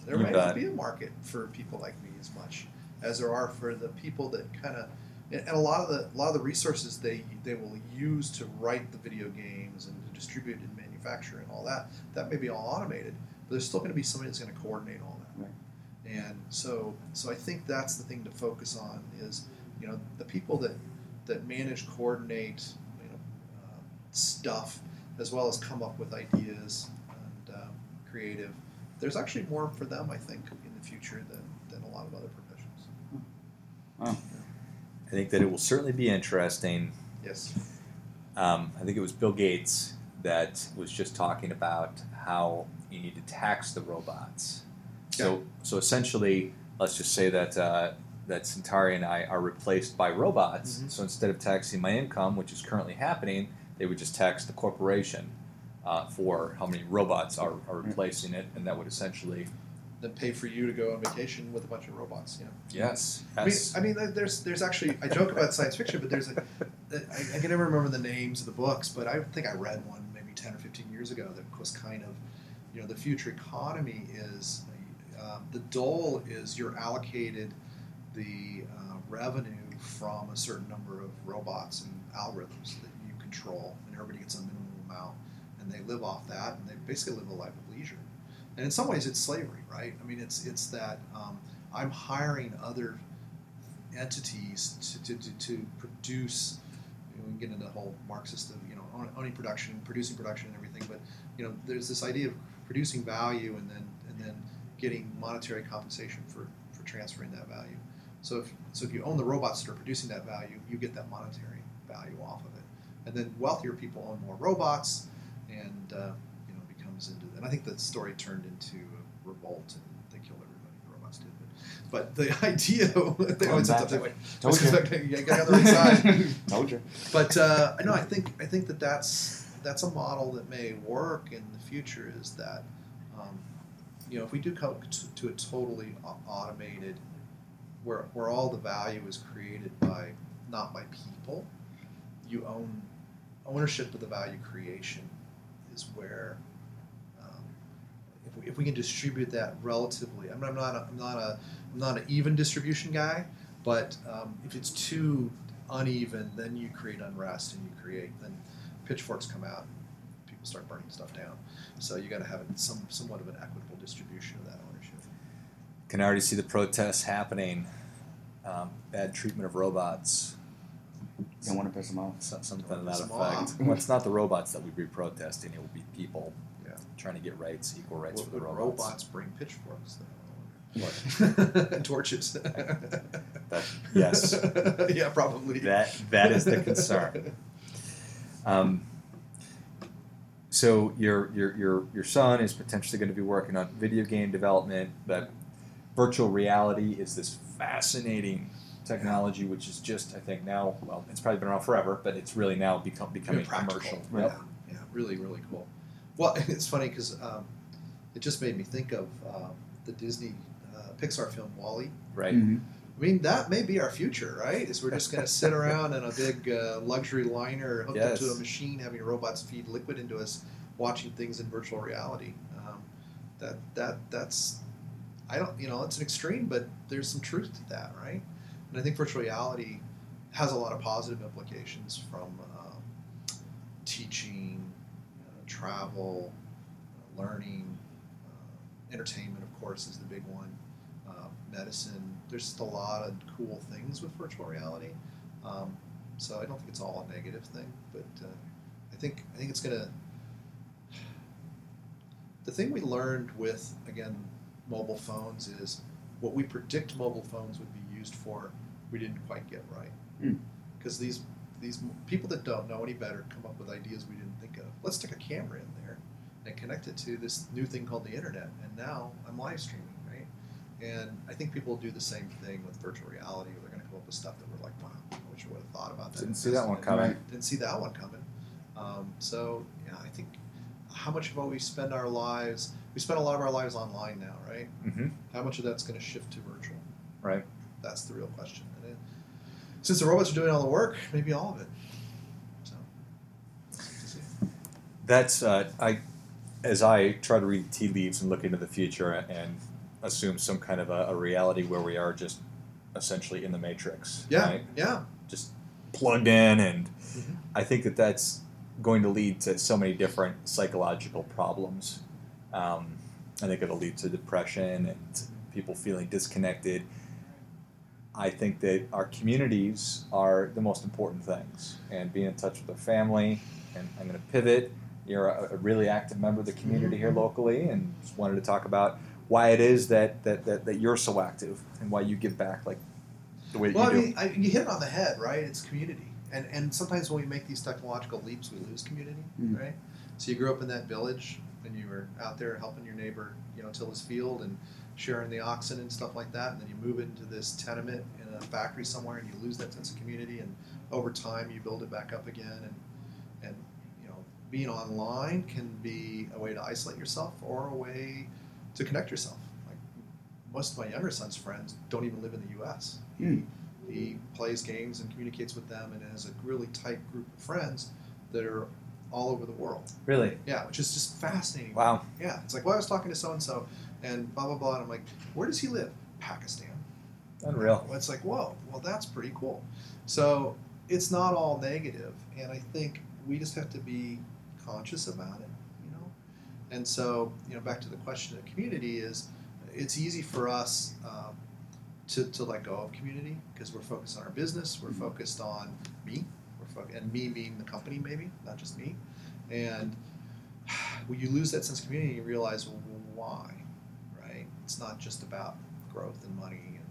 S4: There
S2: You bet.
S4: not be a market for people like me as much as there are for the people that kind of and a lot of the a lot of the resources they they will use to write the video games and to distribute and manufacture and all that that may be all automated, but there's still going to be somebody that's going to coordinate all. And so so I think that's the thing to focus on is you know the people that that manage coordinate you know uh, stuff as well as come up with ideas and um, creative. There's actually more for them, I think, in the future than, than a lot of other professions.
S2: I think that it will certainly be interesting.
S4: Yes.
S2: Um, I think it was Bill Gates that was just talking about how you need to tax the robots. So, so essentially, let's just say that uh, that Centauri and I are replaced by robots.
S4: Mhm.
S2: So instead of taxing my income, which is currently happening, they would just tax the corporation uh, for how many robots are, are replacing it, and that would essentially
S4: Then pay for you to go on vacation with a bunch of robots. Yeah.
S2: yes,
S4: I mean. I mean, there's there's actually I joke about science fiction, but there's a I, I can never remember the names of the books, but I think I read one maybe ten or fifteen years ago that was kind of, you know, the future economy is um, the dole is you're allocated the uh, revenue from a certain number of robots and algorithms that you control, and everybody gets a minimum amount, and they live off that, and they basically live a life of leisure. And in some ways, it's slavery, right? I mean, it's it's that um, I'm hiring other entities to, to, to, to produce. You know, we can get into the whole Marxist of you know owning production, producing production, and everything. But you know, there's this idea of producing value and then and then getting monetary compensation for, for transferring that value. So if so, if you own the robots that are producing that value, you get that monetary value off of it. And then wealthier people own more robots, and uh, you know becomes into. And I think the story turned into a revolt, and they killed everybody. The robots did, but but the idea they always end up that way.
S3: Told you.
S4: got on the right side.
S3: Told you.
S4: But uh, no, I think I think that that's that's a model that may work in the future. Is that you know if we do come to, to a totally automated, where where all the value is created by not by people, you own ownership of the value creation is where um, if, we, if we can distribute that relatively. I'm, I'm not a, I'm not a I'm not an even distribution guy, but um, if it's too uneven, then you create unrest and you create then pitchforks come out start burning stuff down. So you got to have some somewhat of an equitable distribution of that ownership.
S2: Can already see the protests happening. Um, bad treatment of robots.
S3: Don't want to piss them off.
S2: So- Something to that
S4: piss 'em
S2: effect.
S4: off.
S2: Well, it's not the robots that we'd be protesting; it will be people
S4: Yeah.
S2: trying to get rights, equal rights
S4: Would,
S2: for the
S4: would
S2: robots.
S4: robots bring pitchforks?
S2: What?
S4: torches.
S2: That- yes.
S4: yeah, probably.
S2: That that is the concern. Um, so your your your your son is potentially going to be working on video game development, but virtual reality is this fascinating technology, which is just I think now well it's probably been around forever, but it's really now become becoming
S4: practical.
S2: commercial.
S4: Yeah,
S2: Yep.
S4: yeah, really, really cool. Well, it's funny because um, it just made me think of um, the Disney uh, Pixar film WALL-E.
S2: Right.
S3: Mhm.
S4: I mean, that may be our future, right? Is we're just going to sit around in a big uh, luxury liner hooked up to a machine, having robots feed liquid into us, watching things in virtual reality. Um, that that that's, I don't, you know, it's an extreme, but there's some truth to that, right? And I think virtual reality has a lot of positive implications from um, teaching, uh, travel, uh, learning, uh, entertainment, of course, is the big one. Uh, medicine. There's just a lot of cool things with virtual reality. Um, so I don't think it's all a negative thing, but uh, I think I think it's gonna. The thing we learned with again mobile phones is what we predict mobile phones would be used for. We didn't quite get right
S3: Mm.
S4: because these these people that don't know any better come up with ideas we didn't think of. Let's stick a camera in there and connect it to this new thing called the internet, and now I'm live streaming? And I think people will do the same thing with virtual reality. Where they're going to come up with stuff that we're like, wow, I wish I would have thought about that.
S2: Didn't see that one coming.
S4: Didn't see that one coming. Um, so yeah, I think how much of what we spend our lives, we spend a lot of our lives online now, right?
S2: Mm-hmm.
S4: How much of that's going to shift to virtual?
S2: Right.
S4: That's the real question. And it, since the robots are doing all the work, maybe all of it. So.
S2: That's uh, I, as I try to read tea leaves and look into the future and assume some kind of a, a reality where we are just essentially in the matrix.
S4: yeah,
S2: right?
S4: yeah.
S2: just plugged in and
S4: Mhm.
S2: i think that that's going to lead to so many different psychological problems um, i think it'll lead to depression and people feeling disconnected i think that our communities are the most important things and being in touch with our family and i'm going to pivot you're a, a really active member of the community here locally and just wanted to talk about why it is that, that, that, that you're so active and why you give back like the way
S4: Well, I
S2: you do
S4: mean, I, you hit it on the head, right? It's community, and and sometimes when we make these technological leaps, we lose community,
S3: Mm.
S4: right? So you grew up in that village, and you were out there helping your neighbor, you know, till his field and sharing the oxen and stuff like that, and then you move into this tenement in a factory somewhere, and you lose that sense of community, and over time you build it back up again, and and you know, being online can be a way to isolate yourself or a way to connect yourself. Like most of my younger son's friends don't even live in the U.S.
S3: Hmm.
S4: He plays games and communicates with them, and has a really tight group of friends that are all over the world.
S2: really
S4: Yeah, which is just fascinating.
S2: wow
S4: Yeah, it's like, well, I was talking to so and so, and blah blah blah, and I'm like, where does he live? Pakistan.
S2: unreal
S4: Well, It's like, whoa, well, that's pretty cool. So it's not all negative, and I think we just have to be conscious about it. And so, you know, back to the question of community is, it's easy for us um, to, to let go of community because we're focused on our business, we're focused on me, we're fo- and me being the company maybe, not just me, and when you lose that sense of community, you realize well, why, right? It's not just about growth and money and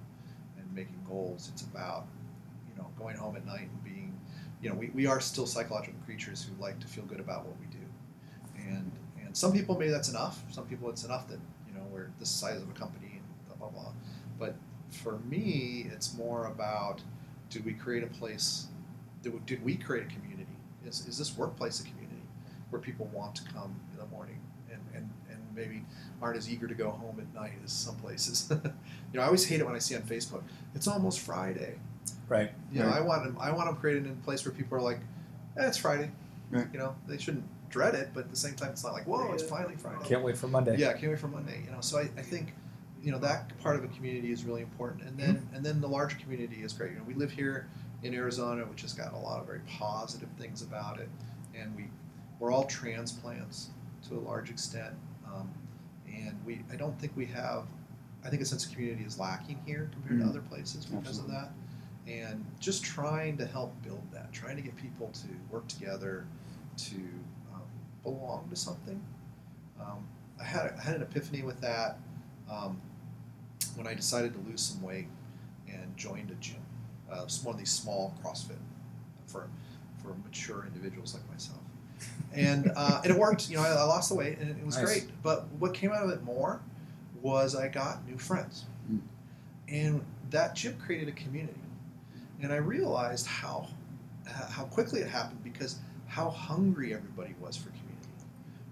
S4: and making goals. It's about, you know, going home at night and being, you know, we, we are still psychological creatures who like to feel good about what we do. And and some people maybe that's enough. Some people it's enough that, you know, we're the size of a company and blah blah blah. But for me, it's more about did we create a place did we, did we create a community? Is, is this workplace a community where people want to come in the morning and, and, and maybe aren't as eager to go home at night as some places? you know, I always hate it when I see on Facebook, it's almost Friday.
S2: right
S4: You know,
S3: Right.
S4: I want them, I want them created in a place where people are like, eh, it's Friday.
S5: Right.
S4: You know, they shouldn't dread it, but at the same time, it's not like, whoa, it's finally Friday.
S2: Can't wait for Monday.
S4: Yeah, can't wait for Monday. You know, so I, I think, you know, that part of a community is really important, and then
S2: Mm-hmm.
S4: and then the larger community is great. You know, we live here in Arizona, which has got a lot of very positive things about it, and we we're all transplants to a large extent, um, and we I don't think we have. I think a sense of community is lacking here compared
S3: Mhm.
S4: to other places because
S3: Absolutely.
S4: of that, and just trying to help build that, trying to get people to work together, to belong to something. Um, I had I had an epiphany with that um, when I decided to lose some weight and joined a gym. Uh, it's one of these small CrossFit for for mature individuals like myself, and uh, and it worked. You know, I, I lost the weight and it was
S2: Nice.
S4: great. But what came out of it more was I got new friends,
S3: Mm.
S4: and that gym created a community, and I realized how how quickly it happened because how hungry everybody was for community.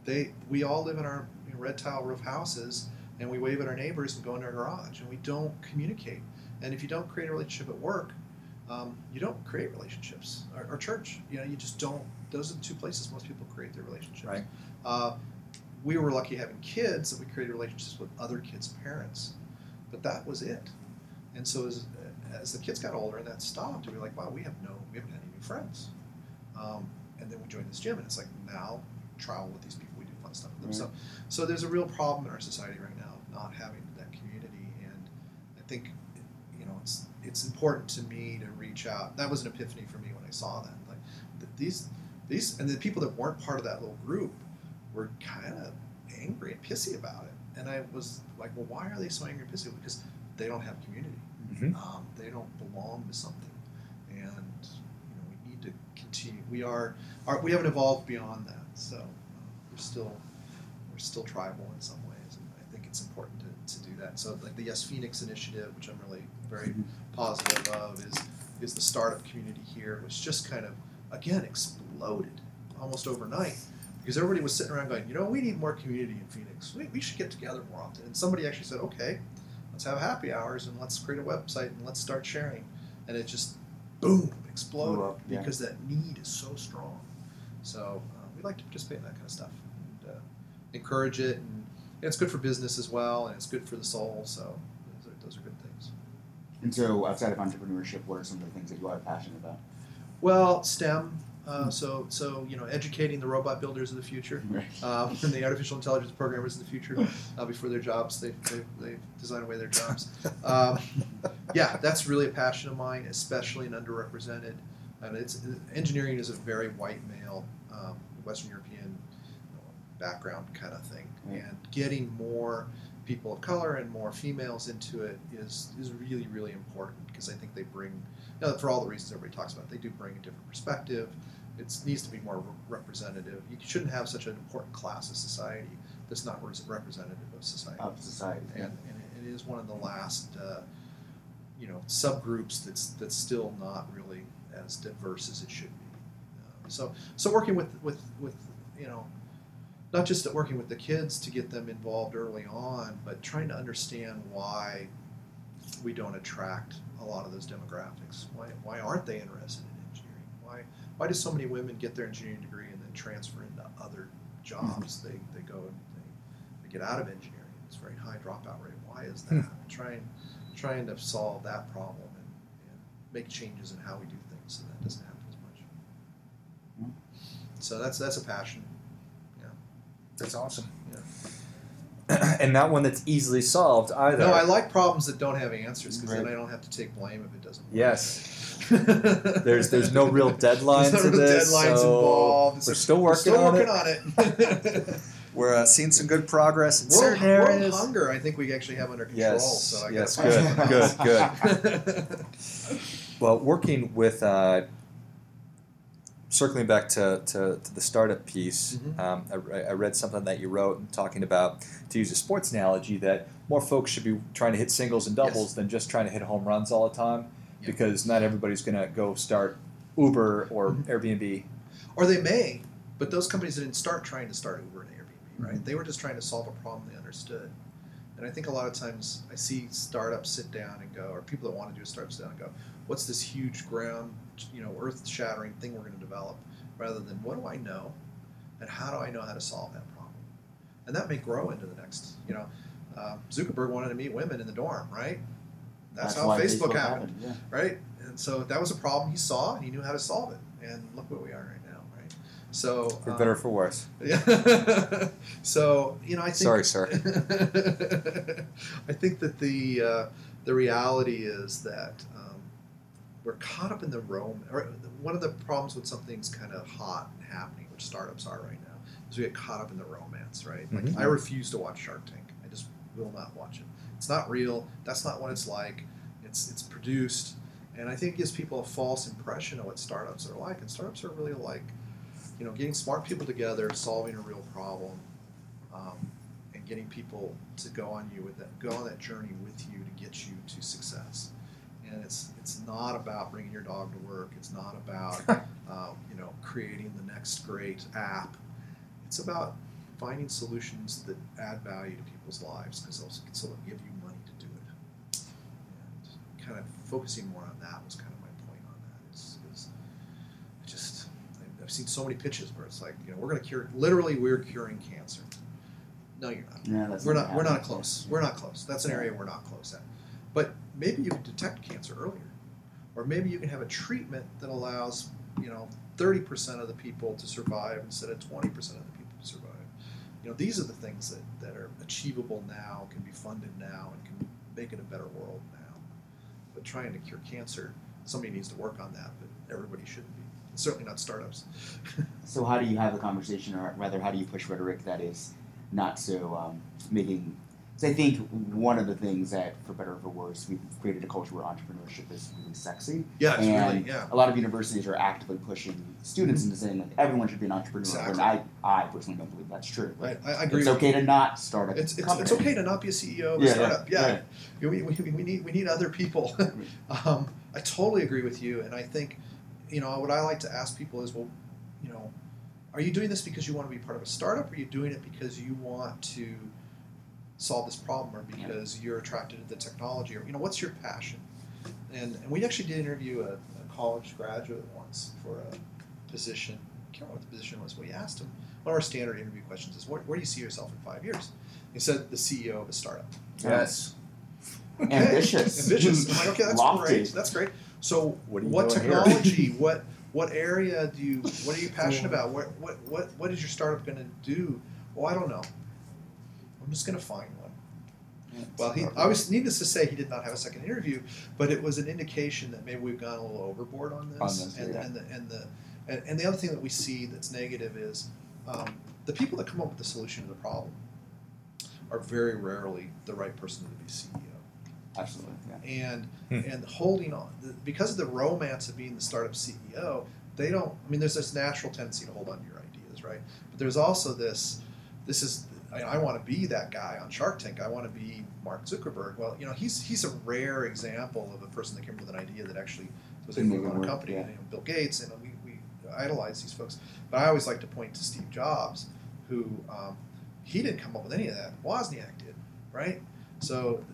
S4: They we all live in our you know, red tile roof houses and we wave at our neighbors and go in our garage and we don't communicate. And if you don't create a relationship at work, um, you don't create relationships. Or, or church, you know, you just don't. Those are the two places most people create their relationships.
S2: Right.
S4: Uh, we were lucky having kids that we created relationships with other kids' parents, but that was it. And so as, as the kids got older and that stopped, we were like, wow, we have no, we haven't had any new friends. Um, and then we joined this gym, and it's like now travel with these people, fun stuff with them. So, so there's a real problem in our society right now of not having that community, and I think you know it's it's important to me to reach out. That was an epiphany for me when I saw that. Like th- these these and the people that weren't part of that little group were kind of angry and pissy about it, and I was like, well, why are they so angry and pissy? Because they don't have community.
S2: Mhm.
S4: Um, they don't belong to something, and you know we need to continue. We are, are we haven't evolved beyond that, so we're still we're still tribal in some ways, and I think it's important to, to do that. So like the Yes Phoenix initiative, which I'm really very positive of, is is the startup community here, which just kind of again exploded almost overnight because everybody was sitting around going, you know, we need more community in Phoenix. We, we should get together more often. And somebody actually said, okay, let's have happy hours and let's create a website and let's start sharing. And it just boom exploded
S3: up, yeah.
S4: because that need is so strong. So uh, we like to participate in that kind of stuff encourage it, and, it's good for business as well, and it's good for the soul. So those are, those are good things.
S3: And so, outside of entrepreneurship, what are some of the things that you are passionate about?
S4: Well, STEM. Uh, so, so you know, educating the robot builders of the future,
S3: Right.
S4: um, and the artificial intelligence programmers of the future, uh, before their jobs, they they they design away their jobs. Um, yeah, that's really a passion of mine, especially in underrepresented. And it's engineering is a very white male, um, Western European background kind of thing,
S3: Right.
S4: and getting more people of color and more females into it is is really really important because I think they bring, you know, for all the reasons everybody talks about, they do bring a different perspective. It needs to be more representative. You shouldn't have such an important class of society that's not representative of society
S3: Of society.
S4: and, and it- it is one of the last uh, you know subgroups that's that's still not really as diverse as it should be. Uh, so so working with with with you know not just at working with the kids to get them involved early on, but trying to understand why we don't attract a lot of those demographics. Why why aren't they interested in engineering? Why why do so many women get their engineering degree and then transfer into other jobs? They they go and they, they get out of engineering. It's a very high dropout rate. Why is that? trying trying to solve that problem and, and make changes in how we do things so that doesn't happen as much.
S3: Hmm.
S4: So that's that's a passion.
S2: That's awesome.
S4: Yeah.
S2: and not one that's easily solved either.
S4: No, I like problems that don't have answers because then I don't have to take blame if it doesn't. work.
S2: Yes.
S4: there's
S2: There's no real deadlines
S4: There's no
S2: to
S4: real
S2: this.
S4: deadlines
S2: so
S4: involved. It's
S2: We're still
S4: We're
S2: working
S4: still
S2: on
S4: working
S2: it.
S4: on it.
S2: We're uh, seeing some good progress in
S4: world,
S2: certain
S4: world hunger, I think we actually have under control.
S2: Yes,
S4: So I
S2: yes,
S4: gotta
S2: good, good,
S4: good.
S2: Well, working with, uh, circling back to, to, to the startup piece,
S4: Mhm.
S2: um, I, I read something that you wrote talking about, to use a sports analogy, that more folks should be trying to hit singles and doubles
S4: Yes.
S2: than just trying to hit home runs all the time,
S4: Yeah.
S2: because not everybody's going to go start Uber or
S4: Mhm.
S2: Airbnb.
S4: or they may, but those companies didn't start trying to start Uber and Airbnb, right?
S2: Mhm.
S4: They were just trying to solve a problem they understood. And I think a lot of times I see startups sit down and go, or people that want to do a startup sit down and go, "What's this huge ground, you know, earth-shattering thing we're going to develop?" rather than what do I know, and how do I know how to solve that problem, and that may grow into the next. You know, uh, Zuckerberg wanted to meet women in the dorm, right? That's, how
S3: why
S4: Facebook, happened,
S3: Yeah.
S4: right? And so that was a problem he saw, and he knew how to solve it. And look where we are right now, right? So
S2: For
S4: um,
S2: better or for worse.
S4: yeah. so you know, I think.
S2: Sorry, sir.
S4: I think that the uh, the reality is that we're caught up in the rom. Or one of the problems with something's kind of hot and happening, which startups are right now, is we get caught up in the romance. Right? Like
S2: Mhm.
S4: I refuse to watch Shark Tank. I just will not watch it. It's not real. That's not what it's like. It's it's produced, and I think it gives people a false impression of what startups are like. And startups are really like you know, getting smart people together, solving a real problem, um, and getting people to go on you with that, go on that journey with you to get you to success. And it's it's not about bringing your dog to work. It's not about um, you know creating the next great app. It's about finding solutions that add value to people's lives because they'll, so they'll give you money to do it. And kind of focusing more on that was kind of my point on that. Is, is I just I've- seen so many pitches where it's like you know we're going to cure literally we're curing cancer. No, you're not.
S3: That's
S4: We're not. We're not close. We're not close. That's an area we're not close at. But maybe you can detect cancer earlier, or maybe you can have a treatment that allows you know thirty percent of the people to survive instead of twenty percent of the people to survive. You know, these are the things that, that are achievable now, can be funded now, and can make it a better world now. But trying to cure cancer, somebody needs to work on that, but everybody shouldn't be. Certainly not startups.
S3: So how do you have the conversation, or rather, how do you push rhetoric that is not so um, making? Because I think one of the things that, for better or for worse, we've created a culture where entrepreneurship is really sexy,
S4: yeah, it's
S3: and
S4: really yeah.
S3: a lot of universities are actively pushing students into saying like everyone should be an entrepreneur.
S4: Exactly.
S3: And I, I personally don't believe that's true.
S4: I,
S3: But
S4: I agree.
S3: it's okay to not start a
S4: It's, it's,
S3: company.
S4: it's okay to not be a CEO of a
S3: Yeah,
S4: startup.
S3: yeah,
S4: Yeah, We, we, we need we need other people. um, I totally agree with you, and I think, you know, what I like to ask people is, well, you know, are you doing this because you want to be part of a startup? Or are you doing it because you want to solve this problem, or because you're attracted to the technology, or you know, what's your passion? And and we actually did interview a, a college graduate once for a position. I can't remember what the position was. We asked him. One of our standard interview questions is, where, where do you see yourself in five years? He said, the CEO of a startup.
S2: Yes.
S4: Okay.
S3: Ambitious.
S4: Ambitious. I'm like, okay, that's
S3: Lofty.
S4: great. That's great. So,
S2: What are you
S4: what technology? what what area do you? What are you passionate about? What what what what is your startup going to do? Well, I don't know. I'm just going to find one. Well, he I was needless to say he did not have a second interview, but it was an indication that maybe we've gone a little overboard on this.
S3: On this,
S4: and,
S3: yeah.
S4: and the and the and, and the other thing that we see that's negative is um, the people that come up with the solution to the problem are very rarely the right person to be CEO
S3: Absolutely. Yeah.
S4: and
S2: Hmm.
S4: and holding on because of the romance of being the startup CEO. They don't. I mean, there's this natural tendency to hold on to your ideas, right? But there's also this. This is. I, I want to be that guy on Shark Tank. I want to be Mark Zuckerberg. Well, you know, he's he's a rare example of a person that came up with an idea that actually was able to run a company.
S3: yeah.
S4: You know, Bill Gates, and we, we idolize these folks. But I always like to point to Steve Jobs, who um, he didn't come up with any of that. Wozniak did, right? So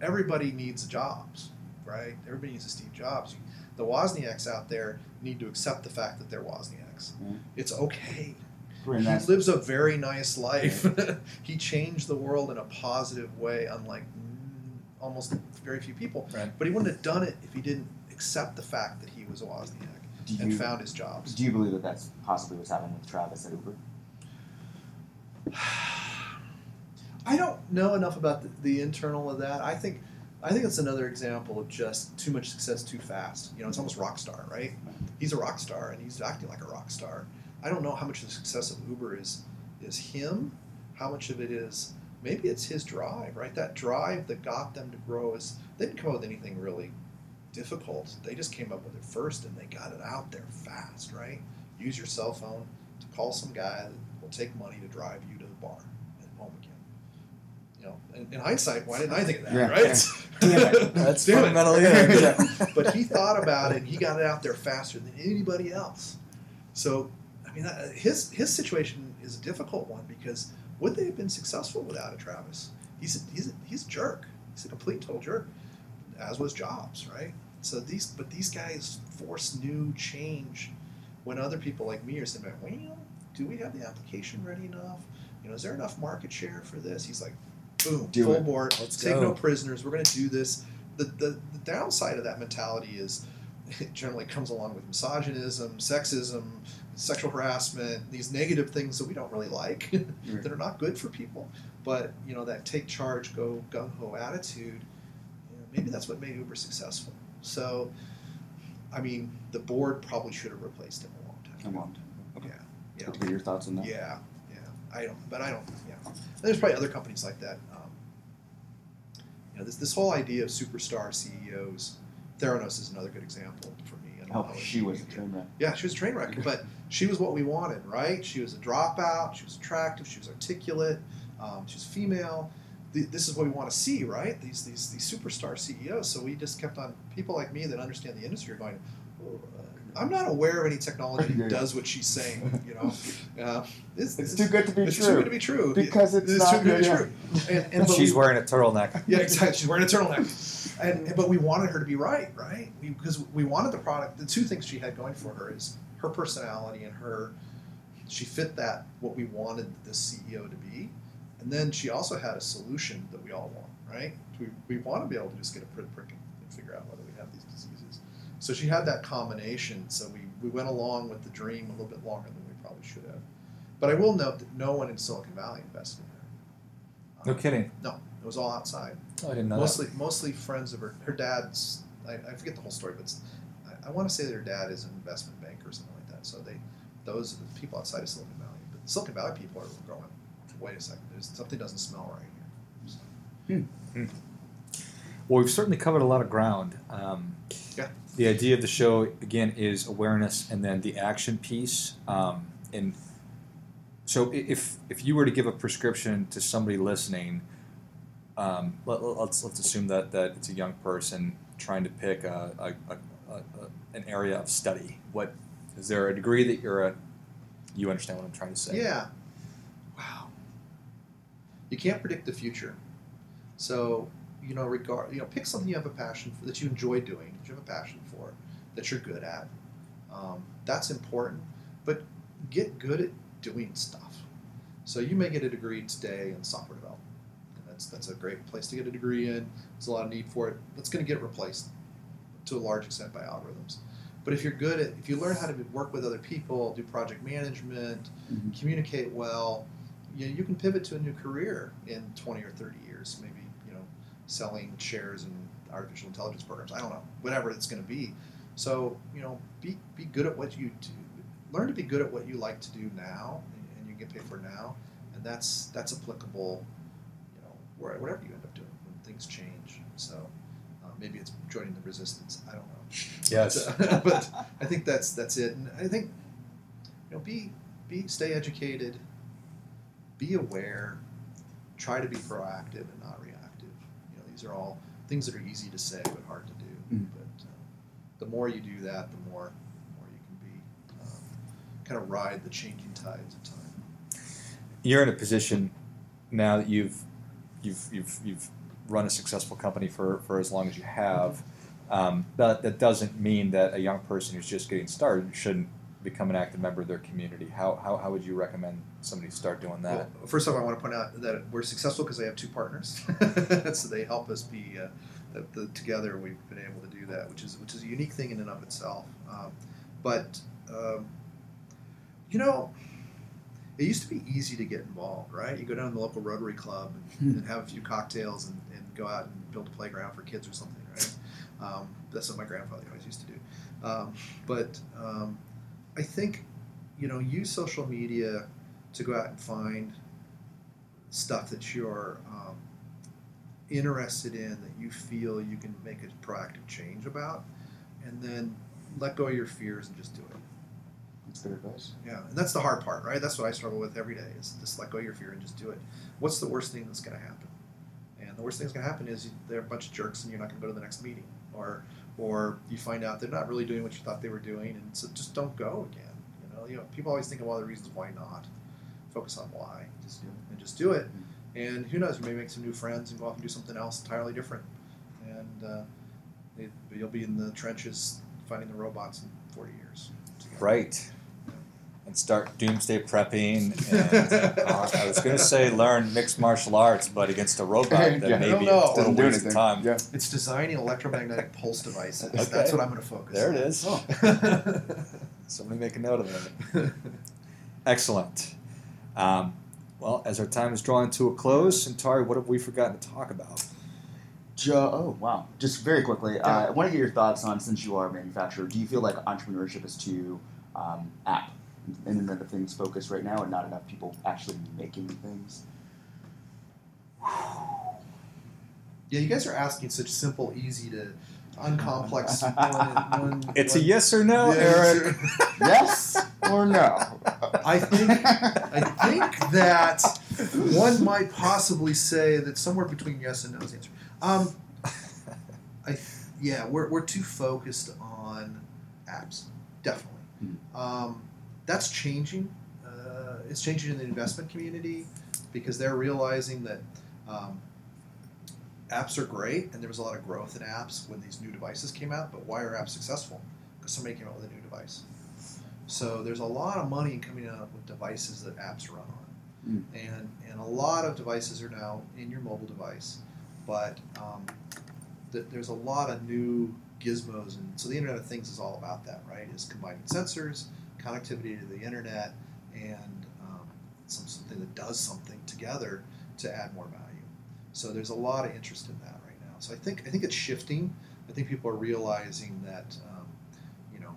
S4: everybody needs jobs, right? Everybody needs a Steve Jobs. The Wozniaks out there need to accept the fact that they're Wozniaks.
S3: Yeah.
S4: It's okay. He
S3: that's-
S4: lives a very nice life. he changed the world in a positive way, unlike mm, almost very few people.
S2: Right.
S4: But he wouldn't have done it if he didn't accept the fact that he was a Wozniak
S3: do
S4: and
S3: you,
S4: found his jobs.
S3: do you believe that that's possibly what's happening with Travis at Uber?
S4: I don't know enough about the, the internal of that. I think I think it's another example of just too much success too fast. You know, it's almost rock star, right? He's a rock star and he's acting like a rock star. I don't know how much of the success of Uber is is him, how much of it is maybe it's his drive, right? That drive that got them to grow is they didn't come up with anything really difficult. They just came up with it first and they got it out there fast, right? Use your cell phone to call some guy that will take money to drive you to the bar and home again. You know, in, in hindsight, why didn't I think of that,
S3: Yeah,
S4: right?
S3: Damn it.
S2: That's
S4: Damn it.
S2: fundamentally it.
S4: Yeah. but he thought about it and he got it out there faster than anybody else. So, I mean, that, uh, his his situation is a difficult one because would they have been successful without a Travis? He's a, he's a, he's a jerk. He's a complete total jerk, as was Jobs, right? So these but these guys force new change when other people like me are saying, well, do we have the application ready enough? You know, is there enough market share for this? He's like, boom,
S3: Do
S4: full
S3: it.
S4: board.
S2: Let's
S4: take
S2: go.
S4: no prisoners. We're going to do this. The, the the downside of that mentality is it generally comes along with misogynism, sexism, sexual harassment, these negative things that we don't really like,
S3: Right.
S4: that are not good for people. But you know that take charge, go gung ho attitude. You know, maybe that's what made Uber successful. So, I mean, the board probably should have replaced him a long time.
S3: Come on.
S4: Yeah, you
S3: Good
S4: know,
S3: to get your thoughts on that.
S4: yeah, yeah. I don't, but I don't. Yeah, there's probably other companies like that. Um, you know, this this whole idea of superstar CEOs. Theranos is another good example for me. I
S3: Oh, she
S4: you-
S3: was a train wreck.
S4: yeah, she was a train wreck, but she was what we wanted, right? She was a dropout. She was attractive. She was articulate. Um, she was female. Th- This is what we want to see, right? These these these superstar CEOs. So we just kept on people like me that understand the industry are going. "Oh, uh, I'm not aware of any technology that does what she's saying. You know, uh, this,
S3: It's
S4: this-
S3: too good to be
S4: it's
S3: true.
S4: It's too good to be true
S3: Because it's
S4: It's
S3: not
S4: too good to be true. And, and
S2: She's
S4: we-
S2: wearing a turtleneck.
S4: yeah, exactly. She's wearing a turtleneck. And, but we wanted her to be right, right? We, because we wanted the product. The two things she had going for her is her personality and her. She fit that what we wanted the CEO to be, and then she also had a solution that we all want, right? We, we want to be able to just get a prick, and, and figure out whether we have these diseases. So she had that combination. So we, we went along with the dream a little bit longer than we probably should have. But I will note that no one in Silicon Valley invested in her.
S2: No
S4: Um,
S2: kidding.
S4: No, it was all outside
S2: Oh, I didn't know
S4: mostly mostly friends of her. Her dad's I, I forget the whole story, but it's, I, I want to say their dad is an investment banker or something like that. So they those are the people outside of Silicon Valley. But Silicon Valley people are going. Wait a second, there's something doesn't smell right here. So,
S2: that. Well, we've certainly covered a lot of ground. Um,
S4: Yeah.
S2: The idea of the show again is awareness, and then the action piece. Um, and so, if if you were to give a prescription to somebody listening, um, let, let's let's assume that that it's a young person trying to pick a, a, a, a an area of study. What is there a degree that you're a you understand what I'm trying to say?
S4: yeah. Wow. You can't predict the future, so you know regard you know pick something you have a passion for that you enjoy doing that you have a passion for that you're good at. Um, that's important, but get good at doing stuff. So you may get a degree today in software that's a great place to get a degree in. There's a lot of need for it. That's going to get replaced to a large extent by algorithms. But if you're good at, if you learn how to work with other people, do project management,
S3: Mhm.
S4: communicate well, you, you can pivot to a new career in 20 or 30 years. Maybe you know, selling shares in artificial intelligence programs. I don't know, whatever it's going to be. So you know, be be good at what you do. Learn to be good at what you like to do now, and, and you get paid for now, and that's that's applicable. Whatever you end up doing when things change. So uh, maybe it's joining the resistance. I don't know.
S2: Yes.
S4: But, but I think that's that's it. And I think you know, be be stay educated, be aware, try to be proactive and not reactive. You know, these are all things that are easy to say but hard to do.
S3: Mm.
S4: But uh, the more you do that, the more the more you can be um, kind of ride the changing tides of time.
S2: you're in a position now that you've you've you've you've run a successful company for, for as long as you have. Um, but that doesn't mean that a young person who's just getting started shouldn't become an active member of their community. How, how, how would you recommend somebody start doing that?
S4: Well, first off, I want to point out that we're successful because I have two partners, so they help us be uh, the, the, together. We've been able to do that, which is which is a unique thing in and of itself. Um, but um, you know, it used to be easy to get involved, right? You go down to the local Rotary Club and, and have a few cocktails and, and go out and build a playground for kids or something, right? Um, that's what my grandfather always used to do. Um, but um, I think, you know, use social media to go out and find stuff that you're um, interested in, that you feel you can make a proactive change about, and then let go of your fears and just do it.
S3: That's good advice.
S4: Yeah, and that's the hard part, right? That's what I struggle with every day is just let go of your fear and just do it. What's the worst thing that's going to happen? And the worst thing that's going to happen is they're a bunch of jerks and you're not going to go to the next meeting, or or you find out they're not really doing what you thought they were doing, and so just don't go again. You know, you know, people always think of all the reasons why not. Focus on why, just do it, and just do it. And who knows? You may make some new friends and go off and do something else entirely different, and uh, it, you'll be in the trenches fighting the robots in 40 years. together.
S2: Right. And start doomsday prepping. And uh, I was going to say learn mixed martial arts, but against a robot, that
S5: Yeah.
S2: maybe
S4: No, no.
S2: it's a
S5: Doesn't
S2: waste of time.
S5: Yeah.
S4: It's designing electromagnetic pulse devices.
S2: Okay.
S4: That's what I'm going to focus
S2: There
S4: on.
S2: it is.
S4: Oh.
S2: Somebody make a note of that. Excellent. Um, well, as our time is drawing to a close, Centauri, what have we forgotten to talk about?
S3: Joe, oh wow! Just very quickly, uh, I want to get your thoughts on since you are a manufacturer. Do you feel like entrepreneurship is too um, app and Internet of Things focused right now, and not enough people actually making things?
S4: Yeah, you guys are asking such simple, easy to uncomplex. one, one,
S2: It's a yes or no,
S4: Yeah,
S2: Eric.
S3: yes or no?
S4: I think I think that one might possibly say that somewhere between yes and no is the answer. Um, I yeah, we're, we're too focused on apps, definitely. Um, that's changing. Uh, it's changing in the investment community because they're realizing that um, apps are great, and there was a lot of growth in apps when these new devices came out. But why are apps successful? Because somebody came out with a new device. So there's a lot of money coming out with devices that apps run on,
S3: Mm.
S4: and and a lot of devices are now in your mobile device, but um, th- there's a lot of new gizmos, and so the Internet of Things is all about that, right? Is combining sensors, connectivity to the internet, and um, some, something that does something together to add more value. So there's a lot of interest in that right now. So I think I think it's shifting. I think people are realizing that um, you know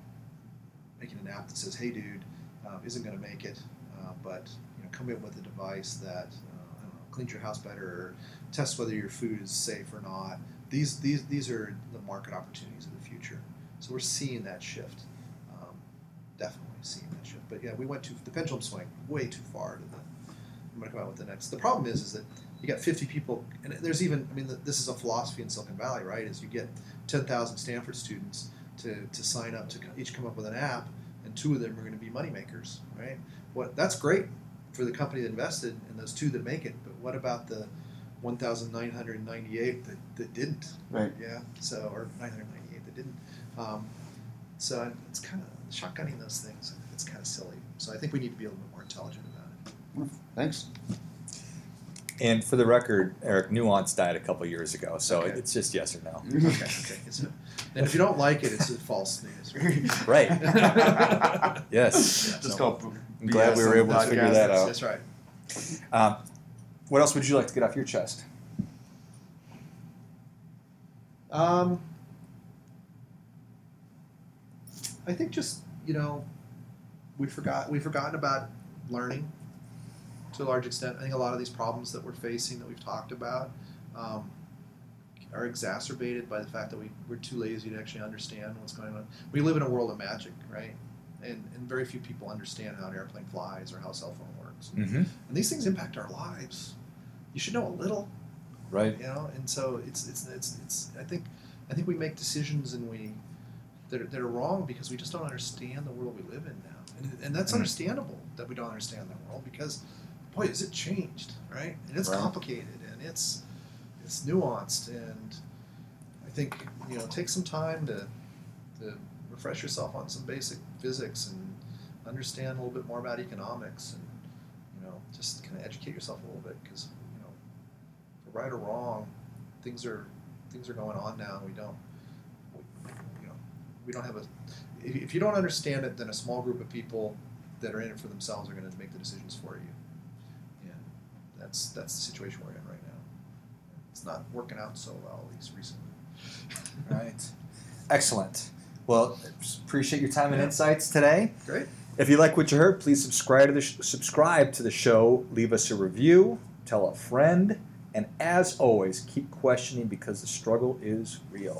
S4: making an app that says, "Hey, dude," um, isn't going to make it, uh, but you know, come in with a device that uh, know, cleans your house better, or tests whether your food is safe or not. These these these are the market opportunities of the future. So we're seeing that shift. Um, definitely seeing that shift. But yeah, we went to the pendulum swing way too far to the. I'm going to come out with the next. The problem is, is that you got 50 people, and there's even. I mean, this is a philosophy in Silicon Valley, right? Is you get 10,000 Stanford students to, to sign up to each come up with an app, and two of them are going to be money makers, right? What that's great for the company that invested and those two that make it, but what about the 1,998 that, that didn't?
S3: Right.
S4: Yeah. So or 998 that didn't. Um, so it's kind of shotgunning those things. I think It's kind of silly. So I think we need to be a little bit more intelligent about it.
S3: Thanks.
S2: And for the record, Eric Nuance died a couple years ago, so
S4: Okay.
S2: it's just yes or no.
S4: Okay. Okay. It's a, and if you don't like it, it's a false news.
S2: Right. Yes.
S5: Just
S4: so-
S5: called
S2: I'm glad we were able to figure that out.
S4: That's right.
S2: Um, what else would you like to get off your chest?
S4: Um, I think just you know, we forgot we've forgotten about learning to a large extent. I think a lot of these problems that we're facing that we've talked about um, are exacerbated by the fact that we, we're too lazy to actually understand what's going on. We live in a world of magic, right? And, and very few people understand how an airplane flies or how a cell phone works.
S2: Mm-hmm.
S4: And these things impact our lives. You should know a little,
S2: Right.
S4: you know and so it's it's it's, it's i think i think we make decisions and we that are, that are wrong because we just don't understand the world we live in now and, and that's
S2: Mm.
S4: understandable that we don't understand the world because boy is it changed right and it's
S2: Right.
S4: complicated and it's it's nuanced and i think you know take some time to to refresh yourself on some basic physics and understand a little bit more about economics and you know just kind of educate yourself a little bit because you know for right or wrong things are things are going on now and we don't we, you know we don't have a if, if you don't understand it then a small group of people that are in it for themselves are going to make the decisions for you and that's that's the situation we're in right now it's not working out so well at least recently
S2: Right. Excellent. Well, appreciate your time and insights today.
S4: great
S2: If you like what you heard, please subscribe to the sh- subscribe to the show. Leave us a review. Tell a friend. And as always, keep questioning because the struggle is real.